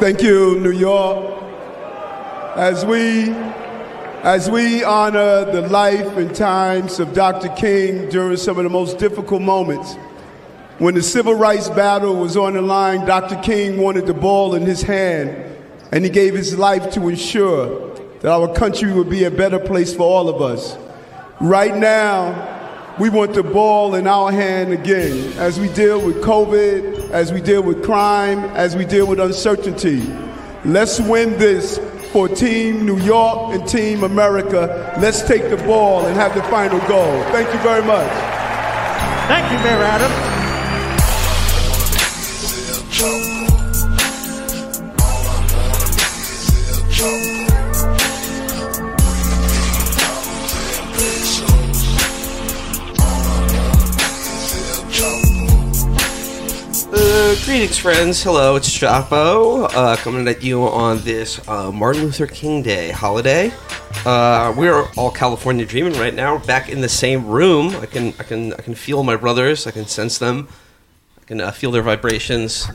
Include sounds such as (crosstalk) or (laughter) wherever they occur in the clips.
Thank you, New York. As we as we honor the life and times of Dr. King during some of the most difficult moments, when the civil rights battle was on the line, Dr. King wanted the ball in his hand, and he gave his life to ensure that our country would be a better place for all of us. Right now, we want the ball in our hand again as we deal with COVID, as we deal with crime, as we deal with uncertainty. Let's win this for Team New York and Team America. Let's take the ball and have the final goal. Thank you very much. Thank you, Mayor Adams. Greetings, friends. Hello, it's Chapo, uh, coming at you on this uh, Martin Luther King Day holiday. Uh, we're all California dreaming right now, We're back in the same room. I can, I can, I can feel my brothers. I can sense them. I can uh, feel their vibrations,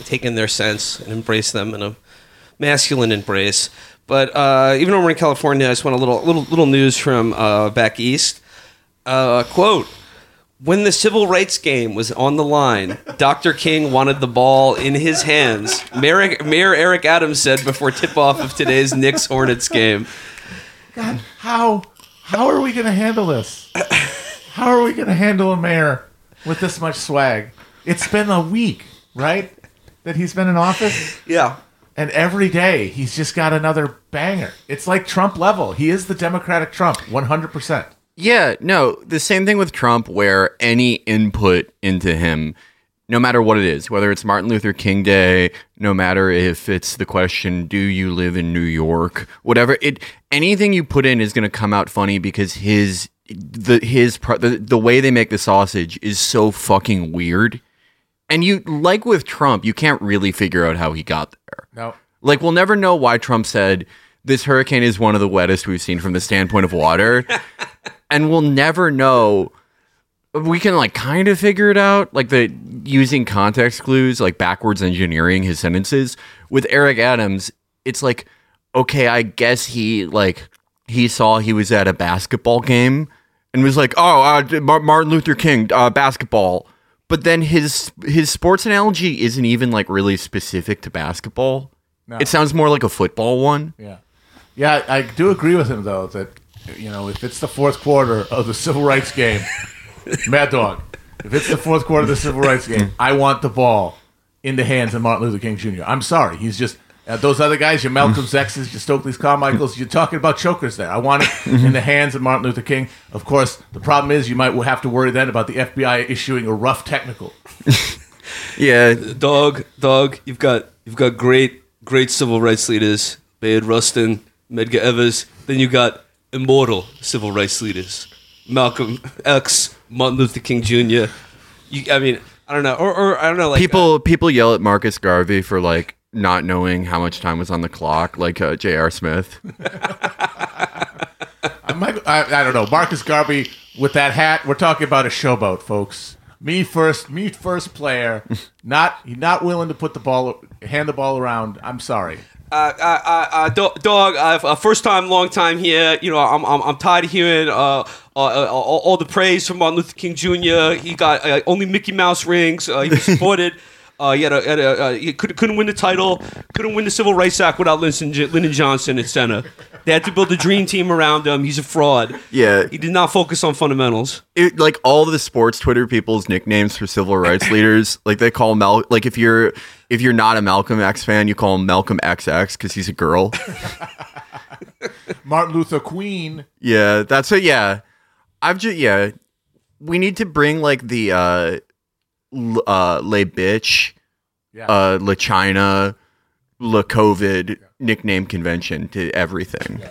take in their sense, and embrace them in a masculine embrace. But uh, even though we're in California, I just want a little, little, little news from uh, back east. Quote when the civil rights game was on the line, Dr. King wanted the ball in his hands. Mayor, Mayor Eric Adams said before tip off of today's Knicks Hornets game. God, how how are we going to handle this? How are we going to handle a mayor with this much swag? It's been a week, right? That he's been in office, Yeah. and every day he's just got another banger. It's like Trump level. He is the Democratic Trump, 100%. Yeah, no, the same thing with Trump, where any input into him, no matter what it is, whether it's Martin Luther King Day, no matter if it's the question, do you live in New York, whatever, it anything you put in is going to come out funny because his the his the, the way they make the sausage is so fucking weird. And you like with Trump, you can't really figure out how he got there. No. Like we'll never know why Trump said this hurricane is one of the wettest we've seen from the standpoint of water. (laughs) and we'll never know. We can like kind of figure it out like the using context clues like backwards engineering his sentences. With Eric Adams it's like okay I guess he like he saw he was at a basketball game and was like oh uh, Martin Luther King uh, basketball. But then his his sports analogy isn't even like really specific to basketball. It sounds more like a football one. Yeah. Yeah, I do agree with him, though, that, you know, if it's the fourth quarter of the civil rights game, (laughs) Mad Dog, if it's the fourth quarter of the civil rights game, (laughs) I want the ball in the hands of Martin Luther King Jr. I'm sorry. He's just. Uh, those other guys, your Malcolm (laughs) X's, your Stokely's Carmichaels, you're talking about chokers there. I want it in the hands of Martin Luther King. Of course, the problem is you might have to worry then about the FBI issuing a rough technical. yeah Dog, dog, you've got you've got great great civil rights leaders, Bayard Rustin, Medgar Evers. Then you got immortal civil rights leaders, Malcolm X, Martin Luther King Jr. You, I mean, I don't know, or, or I don't know, like people people yell at Marcus Garvey for like not knowing how much time was on the clock, like uh, J.R. Smith. (laughs) I, might, I, I don't know. Marcus Garvey with that hat. We're talking about a showboat, folks. Me first, me first player. (laughs) Not not willing to put the ball, hand the ball around. I'm sorry. Uh, uh, uh, uh, dog, uh, uh, first time, long time here. You know, I'm, I'm, I'm tired of hearing uh, uh, all, all the praise from Martin Luther King Jr. He got uh, only Mickey Mouse rings. Uh, he was (laughs) supported. Uh, he had a, had a uh, he could, couldn't win the title, couldn't win the Civil Rights Act without Lyndon, Lyndon Johnson at center. They had to build a dream team around him. He's a fraud. Yeah. He did not focus on fundamentals. It, like all the sports Twitter people's nicknames for civil rights (laughs) leaders, like they call Mal, like if you're if you're not a Malcolm X fan, you call him Malcolm XX because he's a girl. Martin Luther Queen. yeah, that's it. Yeah, I've just yeah. We need to bring like the uh, l- uh, lay bitch, Yeah. uh, la China, la COVID nickname convention to everything.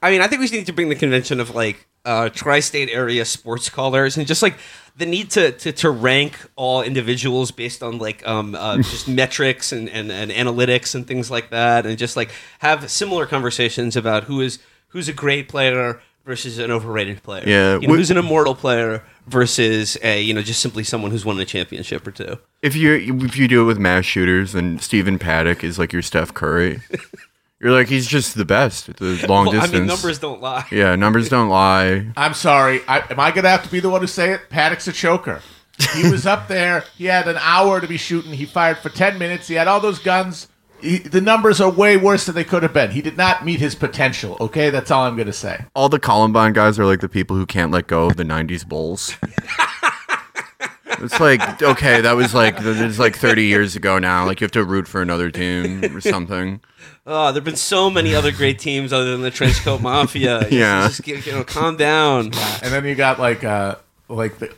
I mean, I think we need to bring the convention of like uh, tri-state area sports callers and just like the need to to, to rank all individuals based on like um, uh, (laughs) just metrics and, and, and analytics and things like that, and just like have similar conversations about who is who's a great player versus an overrated player. Yeah, you know, we- who's an immortal player versus a you know just simply someone who's won a championship or two. If you if you do it with mass shooters, then Stephen Paddock is like your Steph Curry. (laughs) You're like he's just the best at the long Well, I distance. mean, numbers don't lie. Yeah, numbers don't lie. (laughs) I'm sorry. I, am I going to have to be the one to say it? Paddock's a choker. He was up there. He had an hour to be shooting. He fired for 10 minutes. He had all those guns. He, the numbers are way worse than they could have been. He did not meet his potential. Okay, that's all I'm going to say. All the Columbine guys are like the people who can't let go of the '90s Bulls. (laughs) it's like okay, that was like it's like 30 years ago now. Like you have to root for another team or something. Oh, there've been so many other great teams other than the Trenchcoat Mafia. (laughs) Yeah. just, get- you know, calm down. And then you got like uh like the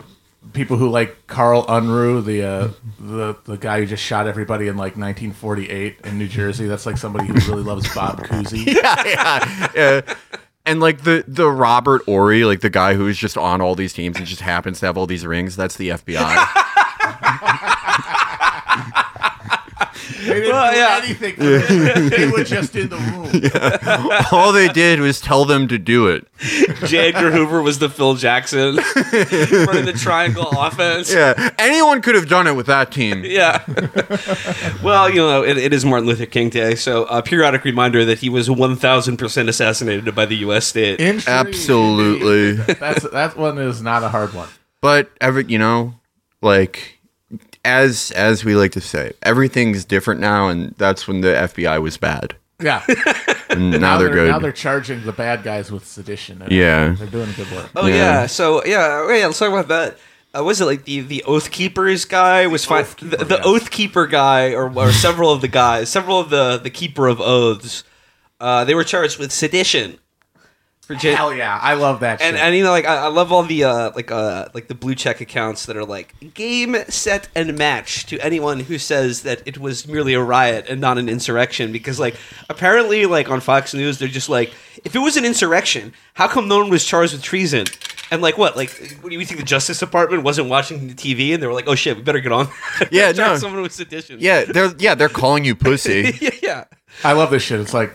people who like Carl Unruh, the uh, the the guy who just shot everybody in like 1948 in New Jersey. That's like somebody who really loves Bob Cousy. (laughs) yeah, yeah, yeah. And like the the Robert Horry, like the guy who is just on all these teams and just happens to have all these rings. That's the FBI. (laughs) They didn't Well, do yeah. anything. for. (laughs) They were just in the room. all they did was tell them to do it. (laughs) J. Edgar Hoover was the Phil Jackson (laughs) running the triangle offense. Yeah, anyone could have done it with that team. Yeah. well, you know, it, it is Martin Luther King Day, so a periodic reminder that he was 1,000% assassinated by the U.S. state. Intrigue, Absolutely. indeed. That's that one is not a hard one. But every you know, like as as we like to say, everything's different now, and that's when the FBI was bad, Yeah. (laughs) and now, they're, good. Now they're charging the bad guys with sedition. and Yeah. They're doing good work. Oh, Yeah. yeah. So, yeah, yeah, let's talk about that. Uh, was it like the the Oath Keepers guy was fine? Oath The, Keeper, the yes. Oath Keeper guy, or, or several of the guys, several of the the Keeper of Oaths, uh, they were charged with sedition. For J- Hell yeah. I love that and shit. and you know like I, I love all the uh like uh like the blue check accounts that are like game set and match to anyone who says that it was merely a riot and not an insurrection because like apparently like on Fox News they're just like if it was an insurrection how come no one was charged with treason and like what like what do you think the Justice Department wasn't watching the TV and they were like oh shit we better get on (laughs) Yeah, (laughs) no. someone with sedition yeah, they're yeah they're calling you pussy. (laughs) yeah yeah I love this shit. It's like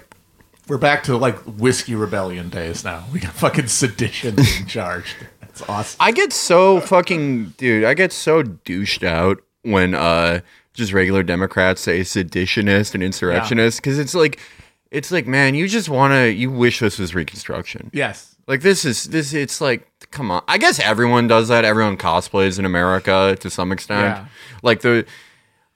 we're back to like whiskey rebellion days now. We got fucking sedition being (laughs) charged. That's awesome. I get so fucking dude. I get so douched out when uh just regular Democrats say seditionist and insurrectionist because it's like it's like man, you just want to you wish this was Reconstruction. Yes. Like this is this. It's like come on. I guess everyone does that. Everyone cosplays in America to some extent. Yeah. Like the.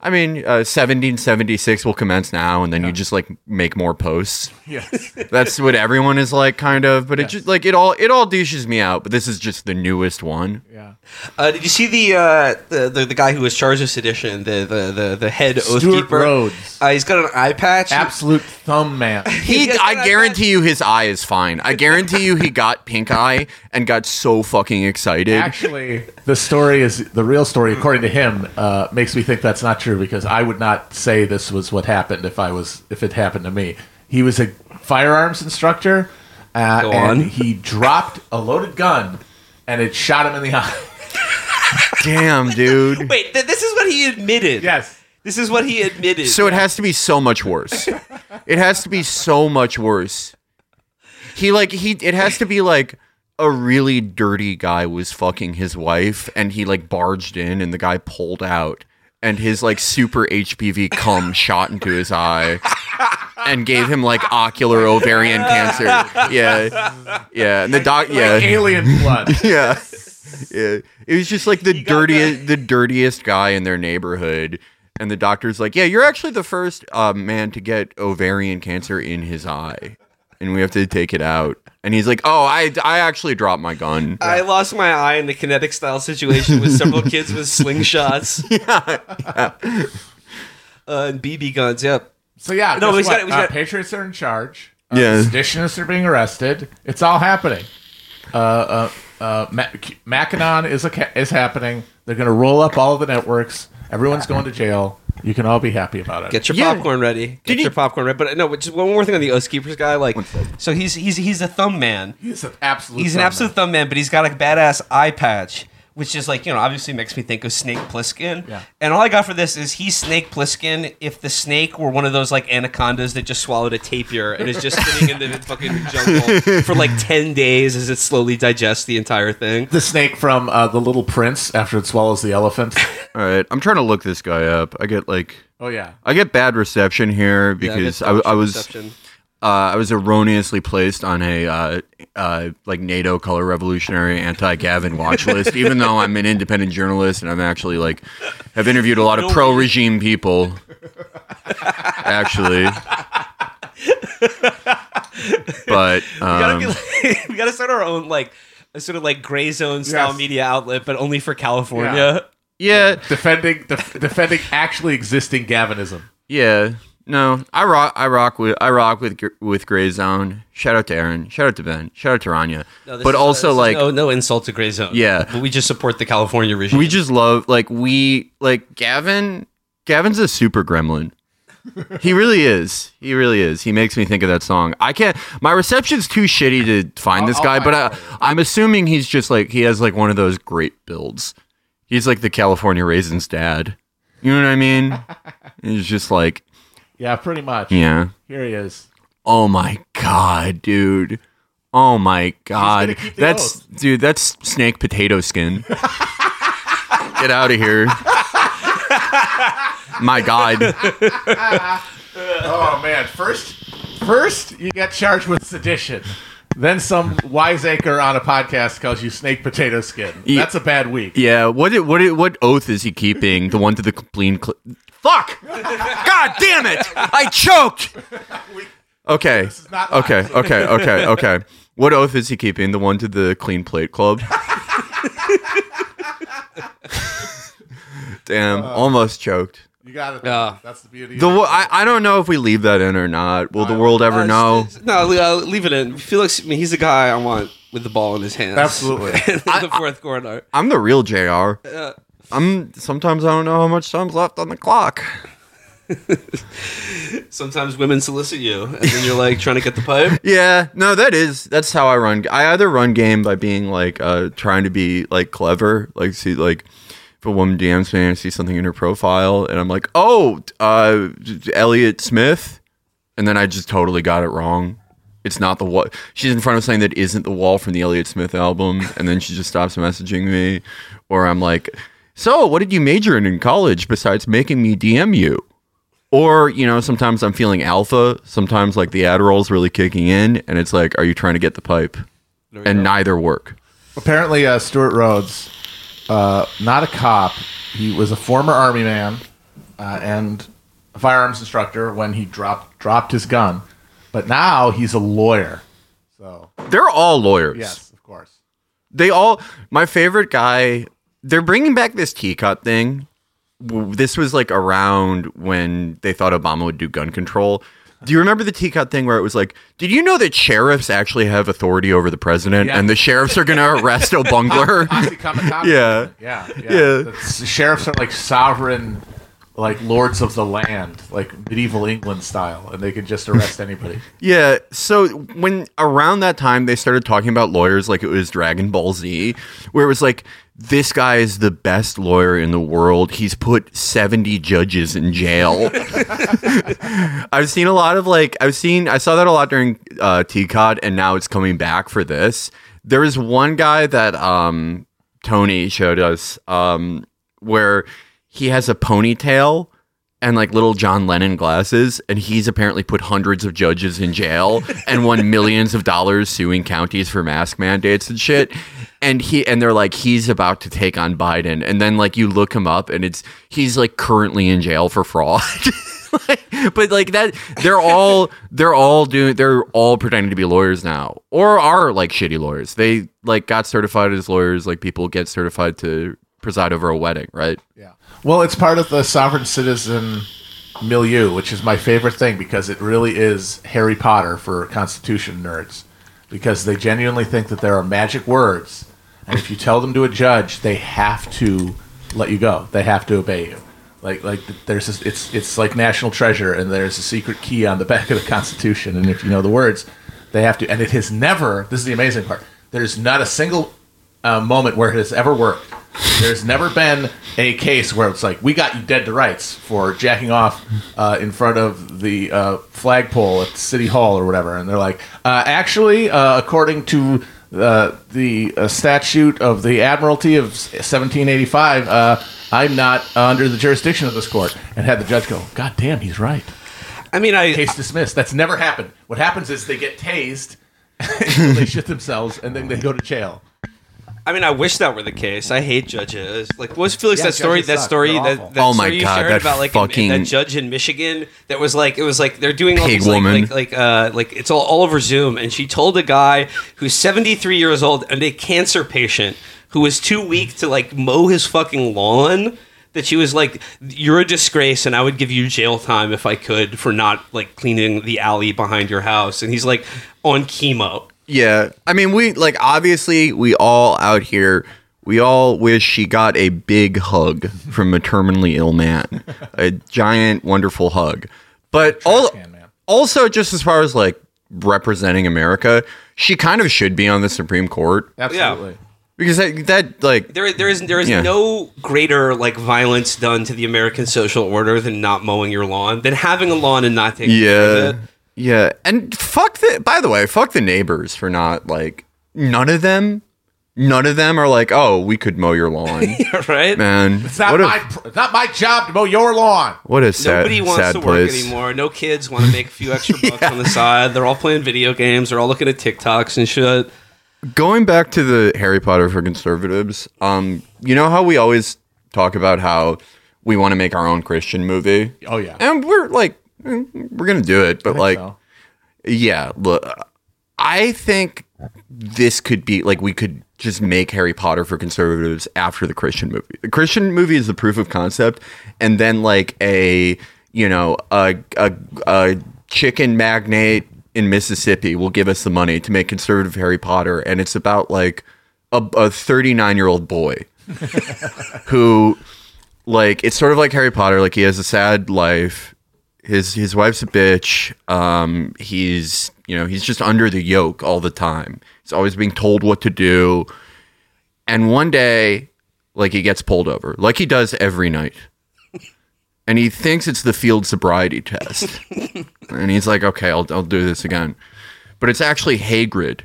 I mean, uh, 1776 will commence now, and then you just like make more posts. Yes. (laughs) That's what everyone is like, kind of. But it just like it all it all douches me out. But this is just the newest one. Yeah. uh, did you see the, uh, the the the guy who was charged with sedition the the the, the head Oath Stewart Keeper Rhodes. uh, he's got an eye patch Absolute thumb man. (laughs) He, Yes, I but I- guarantee you, his eye is fine. I guarantee you, he got pink eye and got so fucking excited. Actually, the story is the real story, according to him. Uh, makes me think that's not true because I would not say this was what happened if I was if it happened to me. He was a firearms instructor, uh, Go and on. he dropped a loaded gun, and it shot him in the (laughs) eye. Damn, dude. (laughs) Wait, th- this is what he admitted. yes. This is what he admitted. So it has to be so much worse. (laughs) It has to be so much worse. He like he. It has to be like a really dirty guy was fucking his wife, and he like barged in, and the guy pulled out, and his like super HPV cum shot into his eye. And gave him like ocular ovarian cancer. Yeah, yeah. And the doc, yeah, Like alien blood. (laughs) yeah, yeah. It was just like the got dirtiest, the dirtiest guy in their neighborhood. And the doctor's like, "Yeah, you're actually the first uh, man to get ovarian cancer in his eye, and we have to take it out." And he's like, "Oh, I, I actually dropped my gun." I lost my eye in the kinetic style situation with several kids with slingshots. Uh, and BB guns, yep. So yeah, No, guess he's got- what? he's Uh, got- Patriots are in charge. Uh, Yeah. seditionists are being arrested. It's all happening. Uh, uh, uh, Ma- Mackinac is a ca- is happening. They're going to roll up all of the networks. Everyone's going to jail. You can all be happy about it. Get your Yeah. popcorn ready. Get Did your you- popcorn ready. But no, but just one more thing on the Oath Keepers guy. Like, so he's he's he's a thumb man. He's an absolute. He's an thumb absolute thumb man, but he's got a badass eye patch, which is like you know obviously makes me think of Snake Plissken. Yeah. And all I got for this is he's Snake Plissken if the snake were one of those like anacondas that just swallowed a tapir and is just sitting in the (laughs) fucking jungle for like ten days as it slowly digests the entire thing. The snake from uh, the Little Prince after it swallows the elephant. (laughs) All right, I'm trying to look this guy up. I get like Oh yeah. I get bad reception here because that's I, I was perception. Uh, I was erroneously placed on a uh, uh, like NATO color revolutionary anti Gavin watch (laughs) list, even though I'm an independent journalist and I'm actually like have interviewed a lot of pro regime people. Actually, but (laughs) We gotta, um, be like, (laughs) we gotta start our own like a sort of like gray zone style Yes. media outlet, but only for California. yeah, Defending def- defending actually existing Gavinism. yeah. No, I rock. I rock with. I rock with with Gray Zone. Shout out to Aaron. Shout out to Ben. Shout out to Rania. No, but is- uh, also this like no, no insult to gray zone. Yeah. but we just support the California regime. We just love like we like Gavin. Gavin's a super gremlin. he really is. He really is. He makes me think of that song. I can't. My reception's too shitty to find this oh, oh guy, but I. I'm assuming he's just like he has like one of those great builds. He's like the California raisins dad. You know what I mean? (laughs) He's just like, Yeah, pretty much. yeah. Here he is. Oh my god, dude. Oh my god. That's oath. dude, that's snake potato skin. Get out of here. my god. Oh man, first first you get charged with sedition. Then some wiseacre on a podcast calls you snake potato skin. That's a bad week. Yeah, what what what oath is he keeping? The one to the clean cl- Fuck! God damn it! I choked. Okay. Okay, okay, okay, okay. What oath is he keeping? The one to the clean plate club? (laughs) Damn, almost choked. You got it. Yeah. That's the beauty. The of wo- it. I, I don't know if we leave that in or not. Will the world ever Uh, know? s- s- No, uh, leave it in. Felix, I mean, he's the guy I want with the ball in his hands. Absolutely. (laughs) in the fourth corner. I'm the real JR. I'm sometimes I don't know how much time's left on the clock. (laughs) Sometimes women solicit you, and then you're like trying to get the pipe. (laughs) Yeah, no, that is that's how I run. I either run game by being like uh trying to be like clever, like see like if a woman DMs me and I see something in her profile and I'm like, oh, uh, Elliott Smith, and then I just totally got it wrong. It's not the wall. She's in front of something that isn't the wall from the Elliott Smith album, and then she just stops messaging me, or I'm like, so what did you major in in college besides making me DM you? Or, you know, sometimes I'm feeling alpha. Sometimes, like, the Adderall's really kicking in, and it's like, are you trying to get the pipe? And neither work. Apparently, uh, Stewart Rhodes, uh, not a cop. He was a former army man uh, and a firearms instructor when he dropped dropped his gun, but now he's a lawyer. So They're all lawyers. yes, of course. They all, my favorite guy, they're bringing back this teacup thing. This was like around when they thought Obama would do gun control. Do you remember the teacup thing where it was like, did you know that sheriffs actually have authority over the president Yeah. and the sheriffs are going (laughs) to arrest a bungler? (laughs) Yeah. yeah, yeah. Yeah. The sheriffs are like sovereign, like lords of the land, like medieval England style, and they could just arrest anybody. (laughs) Yeah. So when around that time they started talking about lawyers like it was Dragon Ball Z, where it was like, this guy is the best lawyer in the world. He's put 70 judges in jail. (laughs) I've seen a lot of like, I've seen, I saw that a lot during uh, TCOD, and now it's coming back for this. There is one guy that um, Tony showed us um, where he has a ponytail and like little John Lennon glasses, and he's apparently put hundreds of judges in jail (laughs) and won millions of dollars suing counties for mask mandates and shit. And he and they're like he's about to take on Biden, and then like you look him up, and it's he's like currently in jail for fraud. (laughs) Like, but like that, they're all they're all doing they're all pretending to be lawyers now, or are like shitty lawyers. They like got certified as lawyers, like people get certified to preside over a wedding, right? Yeah. Well, it's part of the sovereign citizen milieu, which is my favorite thing because it really is Harry Potter for Constitution nerds. Because they genuinely think that there are magic words, and if you tell them to a judge, they have to let you go. They have to obey you. Like, like there's this, it's it's like national treasure, and there's a secret key on the (laughs) back of the Constitution, and if you know the words, they have to. And it has never. This is the amazing part. There's not a single uh, moment where it has ever worked There's never been a case where it's like we got you dead to rights for jacking off uh, in front of the uh, flagpole at City Hall or whatever, and they're like, uh, actually, uh, according to uh, the uh, statute of the Admiralty of 1785, uh, I'm not under the jurisdiction of this court, and had the judge go, God damn, he's right. I mean, I Case dismissed. That's never happened. What happens is they get tased, (laughs) they shit themselves, and then they go to jail. I mean, I wish that were the case. I hate judges. Like, what was Felix Yeah, that story? judges That suck. story They're that, awful. that Oh my story you God, shared that about like in- in fucking- that judge in Michigan that was like it was like they're doing all Pig these like, woman. like like uh like it's all, all over Zoom, and she told a guy who's seventy three years old and a cancer patient who was too weak to like mow his fucking lawn. That she was like, "You're a disgrace, and I would give you jail time if I could for not like cleaning the alley behind your house." And he's like on chemo. Yeah. I mean, we like obviously we all out here we all wish she got a big hug from a terminally ill man. a giant wonderful hug. But all, can, also just as far as like representing America, she kind of should be on the Supreme Court Absolutely. because that, that like There, there is there is Yeah. no greater like violence done to the American social order than not mowing your lawn, than having a lawn and not taking care yeah. of it. Yeah. And fuck the by the way, fuck the neighbors for not like none of them none of them are like, "Oh, we could mow your lawn." (laughs) right? Man. It's not what a- my it's not my job to mow your lawn. What a sad, Nobody wants sad to work anymore. No kids want to make a few extra (laughs) bucks on the side. They're all playing video games. They're all looking at TikToks and shit. Going back to the Harry Potter for conservatives, um, you know how we always talk about how we want to make our own Christian movie, Oh yeah. and we're like, Mm, we're gonna do it, but like, so. yeah, look, I think this could be like we could just make Harry Potter for conservatives after the Christian movie. The Christian movie is the proof of concept, and then like a you know a a, a chicken magnate in Mississippi will give us the money to make conservative Harry Potter, and it's about like a 39 year old boy (laughs) who like it's sort of like Harry Potter. Like he has a sad life. His his wife's a bitch. Um, he's you know he's just under the yoke all the time. He's always being told what to do. And one day, like he gets pulled over, like he does every night. (laughs) And he thinks it's the field sobriety test. (laughs) and he's like, okay, I'll, I'll do this again. But it's actually Hagrid.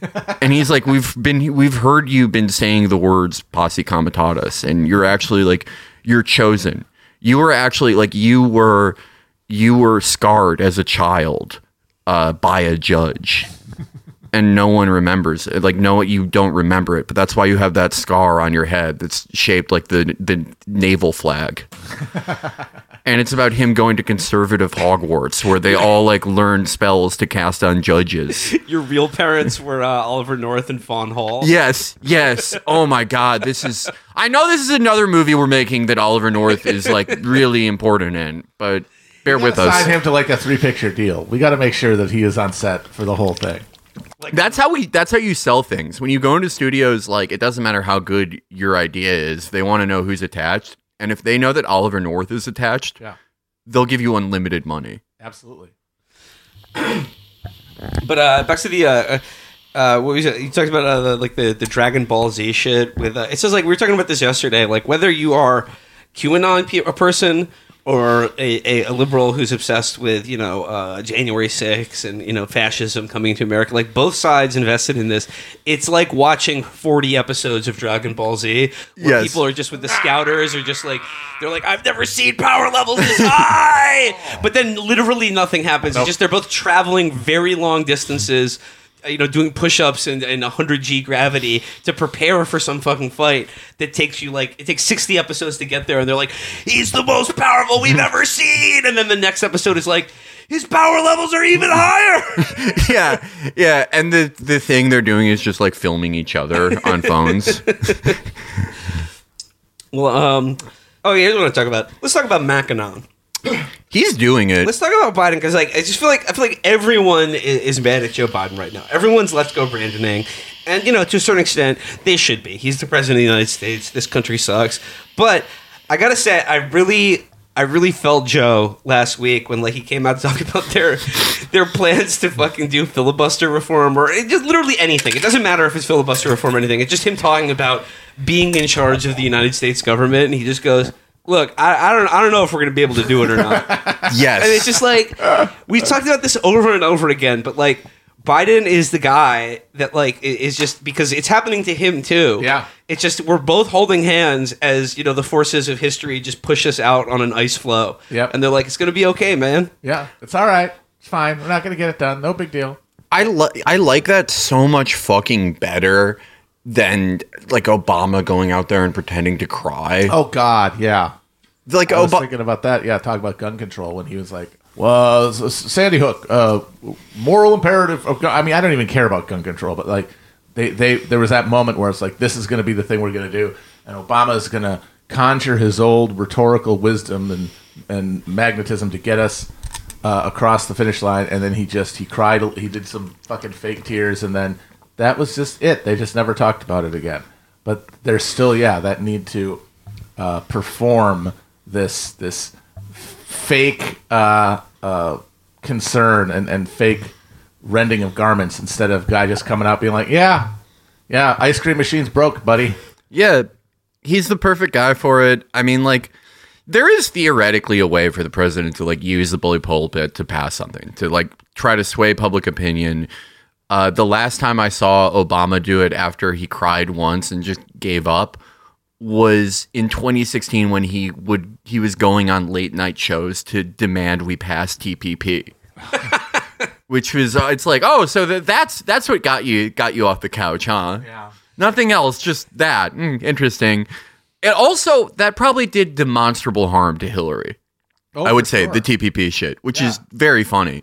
(laughs) And he's like, we've been, we've heard you been saying the words posse comitatus, and you're actually like, you're chosen. You were actually like, you were, you were scarred as a child uh, by a judge, (laughs) and no one remembers it. Like, no, you don't remember it, but that's why you have that scar on your head that's shaped like the the naval flag. (laughs) and it's about him going to conservative Hogwarts, where they all like learn spells to cast on judges. (laughs) Your real parents were uh, Oliver North and Fawn Hall. Yes, yes. Oh my God, this is. I know this is another movie we're making that Oliver North is like really important in, but bear with us. Sign him to like a three picture deal. We got to make sure that he is on set for the whole thing. That's how we. That's how you sell things. When you go into studios, like it doesn't matter how good your idea is, they want to know who's attached, and if they know that Oliver North is attached, Yeah, they'll give you unlimited money. absolutely. (coughs) But uh, back to the uh, uh, uh, what was it? You talked about uh, the, like the, the Dragon Ball Z shit. With uh, it says like we were talking about this yesterday. Like whether you are QAnon pe- a person or a, a, a liberal who's obsessed with you know uh, January 6th and you know fascism coming to America. Like both sides invested in this. It's like watching forty episodes of Dragon Ball Z where Yes. people are just with the scouters or just like they're like I've never seen power levels this high. (laughs) But then literally nothing happens. It's just they're both traveling very long distances. You know, doing push-ups and, and 100 g gravity to prepare for some fucking fight that takes you like it takes 60 episodes to get there, and they're like, "He's the most powerful we've (laughs) ever seen," and then the next episode is like, "His power levels are even higher." (laughs) yeah, yeah. And the the thing they're doing is just like filming each other on (laughs) phones. well, um, oh, yeah, here's what I want to talk about. Let's talk about Mackinac. He's doing it. Let's talk about Biden because, like, I just feel like I feel like everyone is, mad at Joe Biden right now. Everyone's let's go Brandoning, and you know, to a certain extent, they should be. He's the president of the United States. This country sucks, but I gotta say, I really I really felt Joe last week when like he came out to talk (laughs) about their their plans to fucking do filibuster reform or it just literally anything. It doesn't matter if it's filibuster reform or anything. It's just him talking about being in charge of the United States government, and he just goes, "Look, I, I don't I don't know if we're gonna be able to do it or not." (laughs) Yes. And it's just like we've talked about this over and over again, but like Biden is the guy that like is just because it's happening to him too. Yeah. It's just we're both holding hands as you know the forces of history just push us out on an ice floe. Yep. And they're like, it's gonna be okay, man. Yeah, it's all right. It's fine. We're not going to get it done. No big deal. I li- I like that so much fucking better than like Obama going out there and pretending to cry. Oh God, yeah. Like I was Obama. thinking about that. Yeah, talk about gun control when he was like, "Well, Sandy Hook, uh, moral imperative." Of gun. I mean, I don't even care about gun control, but like, they they there was that moment where it's like, "This is going to be the thing we're going to do," and Obama is going to conjure his old rhetorical wisdom and and magnetism to get us uh, across the finish line, and then he just he cried. He did some fucking fake tears, and then that was just it. They just never talked about it again. But there's still, yeah, that need to uh, perform this this fake uh, uh, concern and, and fake rending of garments instead of guy just coming out being like, yeah, yeah, ice cream machine's broke, buddy. Yeah, he's the perfect guy for it. I mean, like, there is theoretically a way for the president to like use the bully pulpit to pass something, to like try to sway public opinion. Uh, the last time I saw Obama do it after he cried once and just gave up was in 2016 when he would he was going on late night shows to demand we pass TPP. (laughs) Which was uh, it's like oh so that that's that's what got you got you off the couch huh Yeah. Nothing else, just that. Mm, interesting. And also, that probably did demonstrable harm to Hillary. I would say the TPP shit, which is very funny.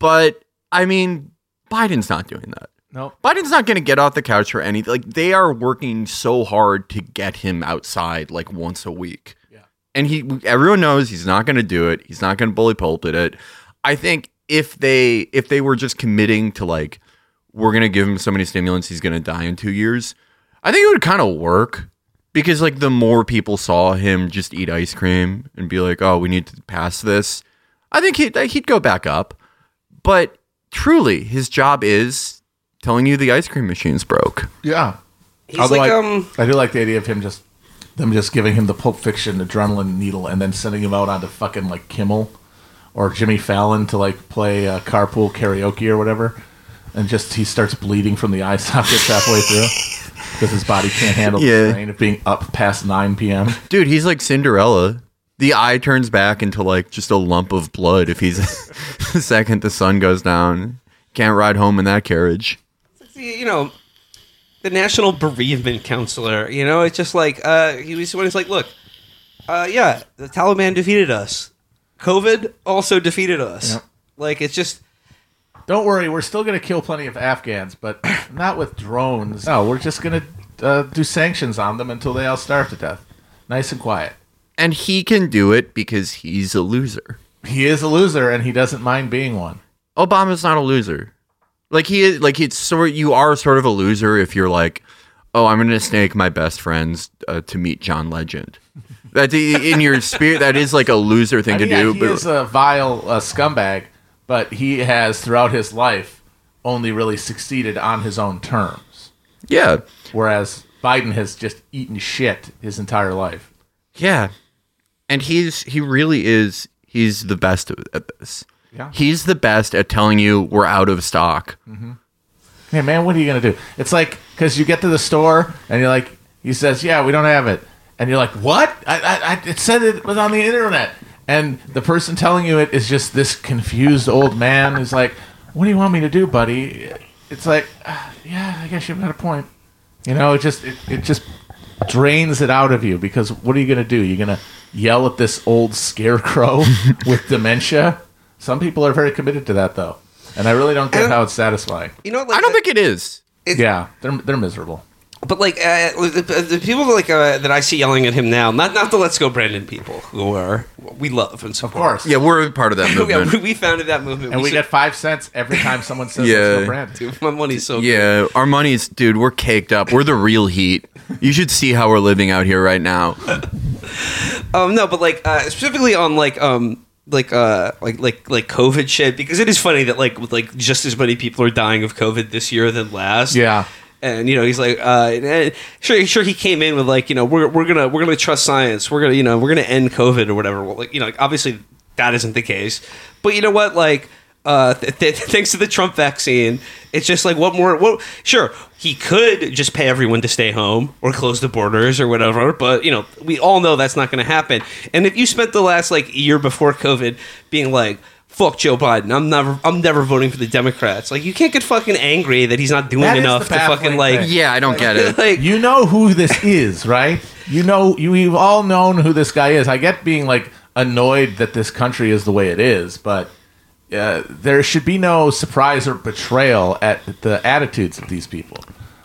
But I mean, Biden's not doing that. Nope. Biden's not going to get off the couch for anything. Like they are working so hard to get him outside like once a week. Yeah. And he everyone knows he's not going to do it. He's not going to bully pulpit it. I think if they if they were just committing to like we're going to give him so many stimulants he's going to die in 2 years, I think it would kind of work because like the more people saw him just eat ice cream and be like, "Oh, we need to pass this." I think he'd, he'd go back up. But truly, his job is telling you the ice cream machine's broke. Yeah. He's Although like I, um I do like the idea of him just them just giving him the Pulp Fiction adrenaline needle and then sending him out onto fucking like Kimmel or Jimmy Fallon to like play uh, carpool karaoke or whatever, and just he starts bleeding from the eye (laughs) sockets halfway through because his body can't handle Yeah. the strain of being up past nine p.m. Dude, he's like Cinderella. The eye turns back into like just a lump of blood if he's (laughs) the second the sun goes down. Can't ride home in that carriage. You know the national bereavement counselor you know it's just like uh he was when he's like look uh yeah the taliban defeated us covid also defeated us Yep. like it's just Don't worry, we're still going to kill plenty of Afghans, but (coughs) not with drones. No, we're just going to uh, do sanctions on them until they all starve to death. Nice and quiet. And he can do it because he's a loser. He is a loser, and he doesn't mind being one. Obama's not a loser. Like he is like it's sort you are sort of a loser if you're like, "Oh, I'm going to snake my best friends uh, to meet John Legend." That in your spirit that is like a loser thing I to mean, yeah, do, he but is a vile uh, scumbag, but he has throughout his life only really succeeded on his own terms, yeah. whereas Biden has just eaten shit his entire life. Yeah. And he's he really is he's the best at this. Yeah. He's the best at telling you we're out of stock. Hey man, what are you gonna do? It's like because you get to the store and you're like, he says, "Yeah, we don't have it," and you're like, "What? I, I, I it said it was on the internet." And the person telling you it is just this confused old man who's like, "What do you want me to do, buddy?" It's like, "Ah, "Yeah, I guess you've got a point." You know, it just it, it just drains it out of you because what are you gonna do? You're gonna yell at this old scarecrow (laughs) with dementia. Some people are very committed to that though, and I really don't get And- how it's satisfying. you know like I don't think it is. Yeah, they're they're miserable. but like uh, the, the people like uh, that i see yelling at him now not not the let's go brandon people who are we love and so forth. Of course. Yeah, we're part of that (laughs) movement. we, we founded that movement And we should- get five cents every time someone says Yeah. let's go brand. Dude, my money's so good. yeah, our money's dude, we're caked up. We're the real heat. You should see how we're living out here right now. (laughs) Um, no, but like uh, specifically on like um like uh like like like COVID shit because it is funny that like with like just as many people are dying of COVID this year than last. Yeah. And you know he's like, uh, and sure, sure he came in with like, you know, we're, we're gonna we're gonna trust science. We're gonna you know we're gonna end COVID or whatever. Well, like you know, like, obviously that isn't the case. But you know what, like. Uh, th- th- (laughs) thanks to the Trump vaccine, it's just like what more? What? Sure, he could just pay everyone to stay home or close the borders or whatever, but you know, we all know that's not going to happen. And if you spent the last like year before COVID being like, "Fuck Joe Biden," I'm never, I'm never voting for the Democrats. Like, you can't get fucking angry that he's not doing That is enough the to fucking like, thing. Yeah, I don't get it. (laughs) like, You know who this is, right? You know, you, you've all known who this guy is. I get being like annoyed that this country is the way it is, but uh, there should be no surprise or betrayal at the attitudes of these people.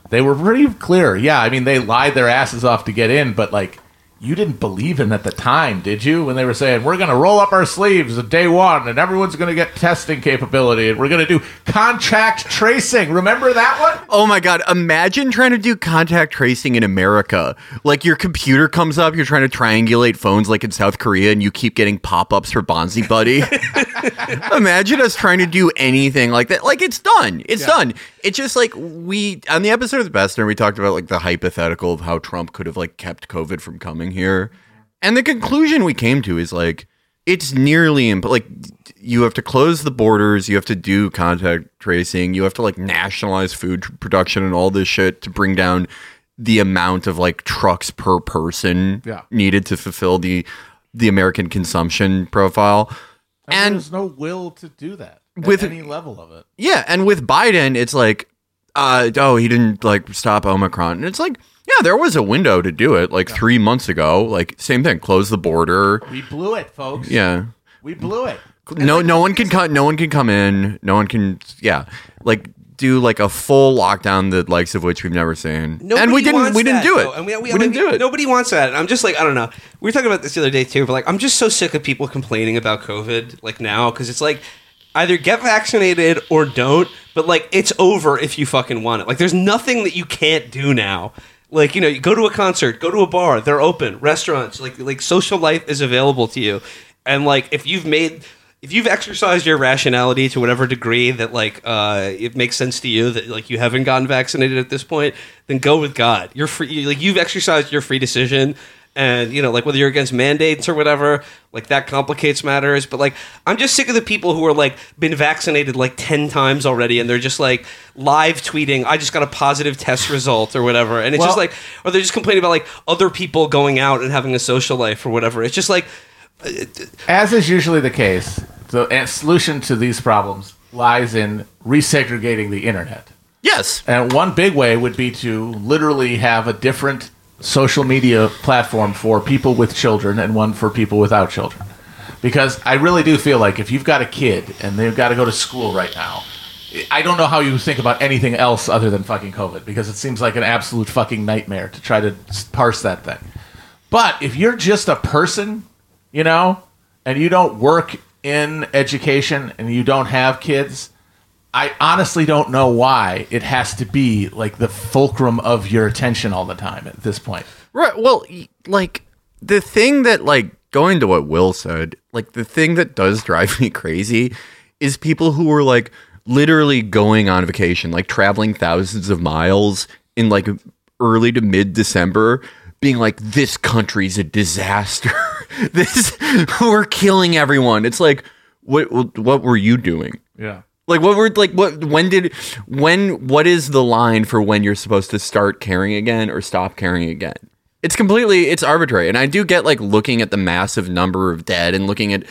They were pretty clear. Yeah, I mean, they lied their asses off to get in, but like, you didn't believe him at the time, did you? When they were saying, we're going to roll up our sleeves at day one and everyone's going to get testing capability and we're going to do contact tracing. Remember that one? Oh my god, imagine trying to do contact tracing in America. Like your computer comes up, you're trying to triangulate phones like in South Korea and you keep getting pop-ups for Bonzi Buddy. (laughs) imagine us trying to do anything like that. Like it's done. It's done. It's just like we on the episode of the Bester we talked about like the hypothetical of how Trump could have like kept COVID from coming here. And the conclusion we came to is like it's nearly imp- like you have to close the borders, you have to do contact tracing, you have to like nationalize food production and all this shit to bring down the amount of like trucks per person Yeah. needed to fulfill the the American consumption profile. And, And there's no will to do that at With- any level of it. yeah, and with Biden, it's like, uh, oh, he didn't like stop Omicron. And it's like, yeah, there was a window to do it like three months ago. Like, same thing, close the border. We blew it, folks. Yeah. We blew it. No, no one can come. No one can come in. No one can. Yeah, like do like a full lockdown, the likes of which we've never seen. Nobody and we didn't. We didn't that, do it. though. And we, we, we I mean, didn't do it. Nobody wants that. And I'm just like, I don't know. We were talking about this the other day too, but like, I'm just so sick of people complaining about COVID like now because it's like either get vaccinated or don't. But like, it's over if you fucking want it. Like, there's nothing that you can't do now. Like you know, you go to a concert, go to a bar, they're open. Restaurants, like like social life is available to you, and like if you've made if you've exercised your rationality to whatever degree that like uh, it makes sense to you that like you haven't gotten vaccinated at this point, then go with God. You're free. Like you've exercised your free decision, and you know like whether you're against mandates or whatever, like that complicates matters. But like I'm just sick of the people who are like been vaccinated like ten times already, and they're just like live tweeting, "I just got a positive test result" or whatever, and it's just like, or they're just complaining about like other people going out and having a social life or whatever. It's just like. Uh, As is usually the case, the solution to these problems lies in resegregating the internet. yes. And one big way would be to literally have a different social media platform for people with children and one for people without children. Because I really do feel like if you've got a kid and they've got to go to school right now, I don't know how you think about anything else other than fucking COVID because it seems like an absolute fucking nightmare to try to parse that thing. But if you're just a person, you know, and you don't work in education and you don't have kids, I honestly don't know why it has to be like the fulcrum of your attention all the time at this point. Right. Well, like the thing that like going to what Will said, like the thing that does drive (laughs) me crazy is people who are like literally going on vacation, like traveling thousands of miles in like early to mid December, being like, "This country's a disaster. (laughs) this (laughs) we're killing everyone." It's like, what what were you doing? Yeah. Like what were like what when did when what is the line for when you're supposed to start caring again or stop caring again? It's completely it's arbitrary. And I do get like looking at the massive number of dead and looking at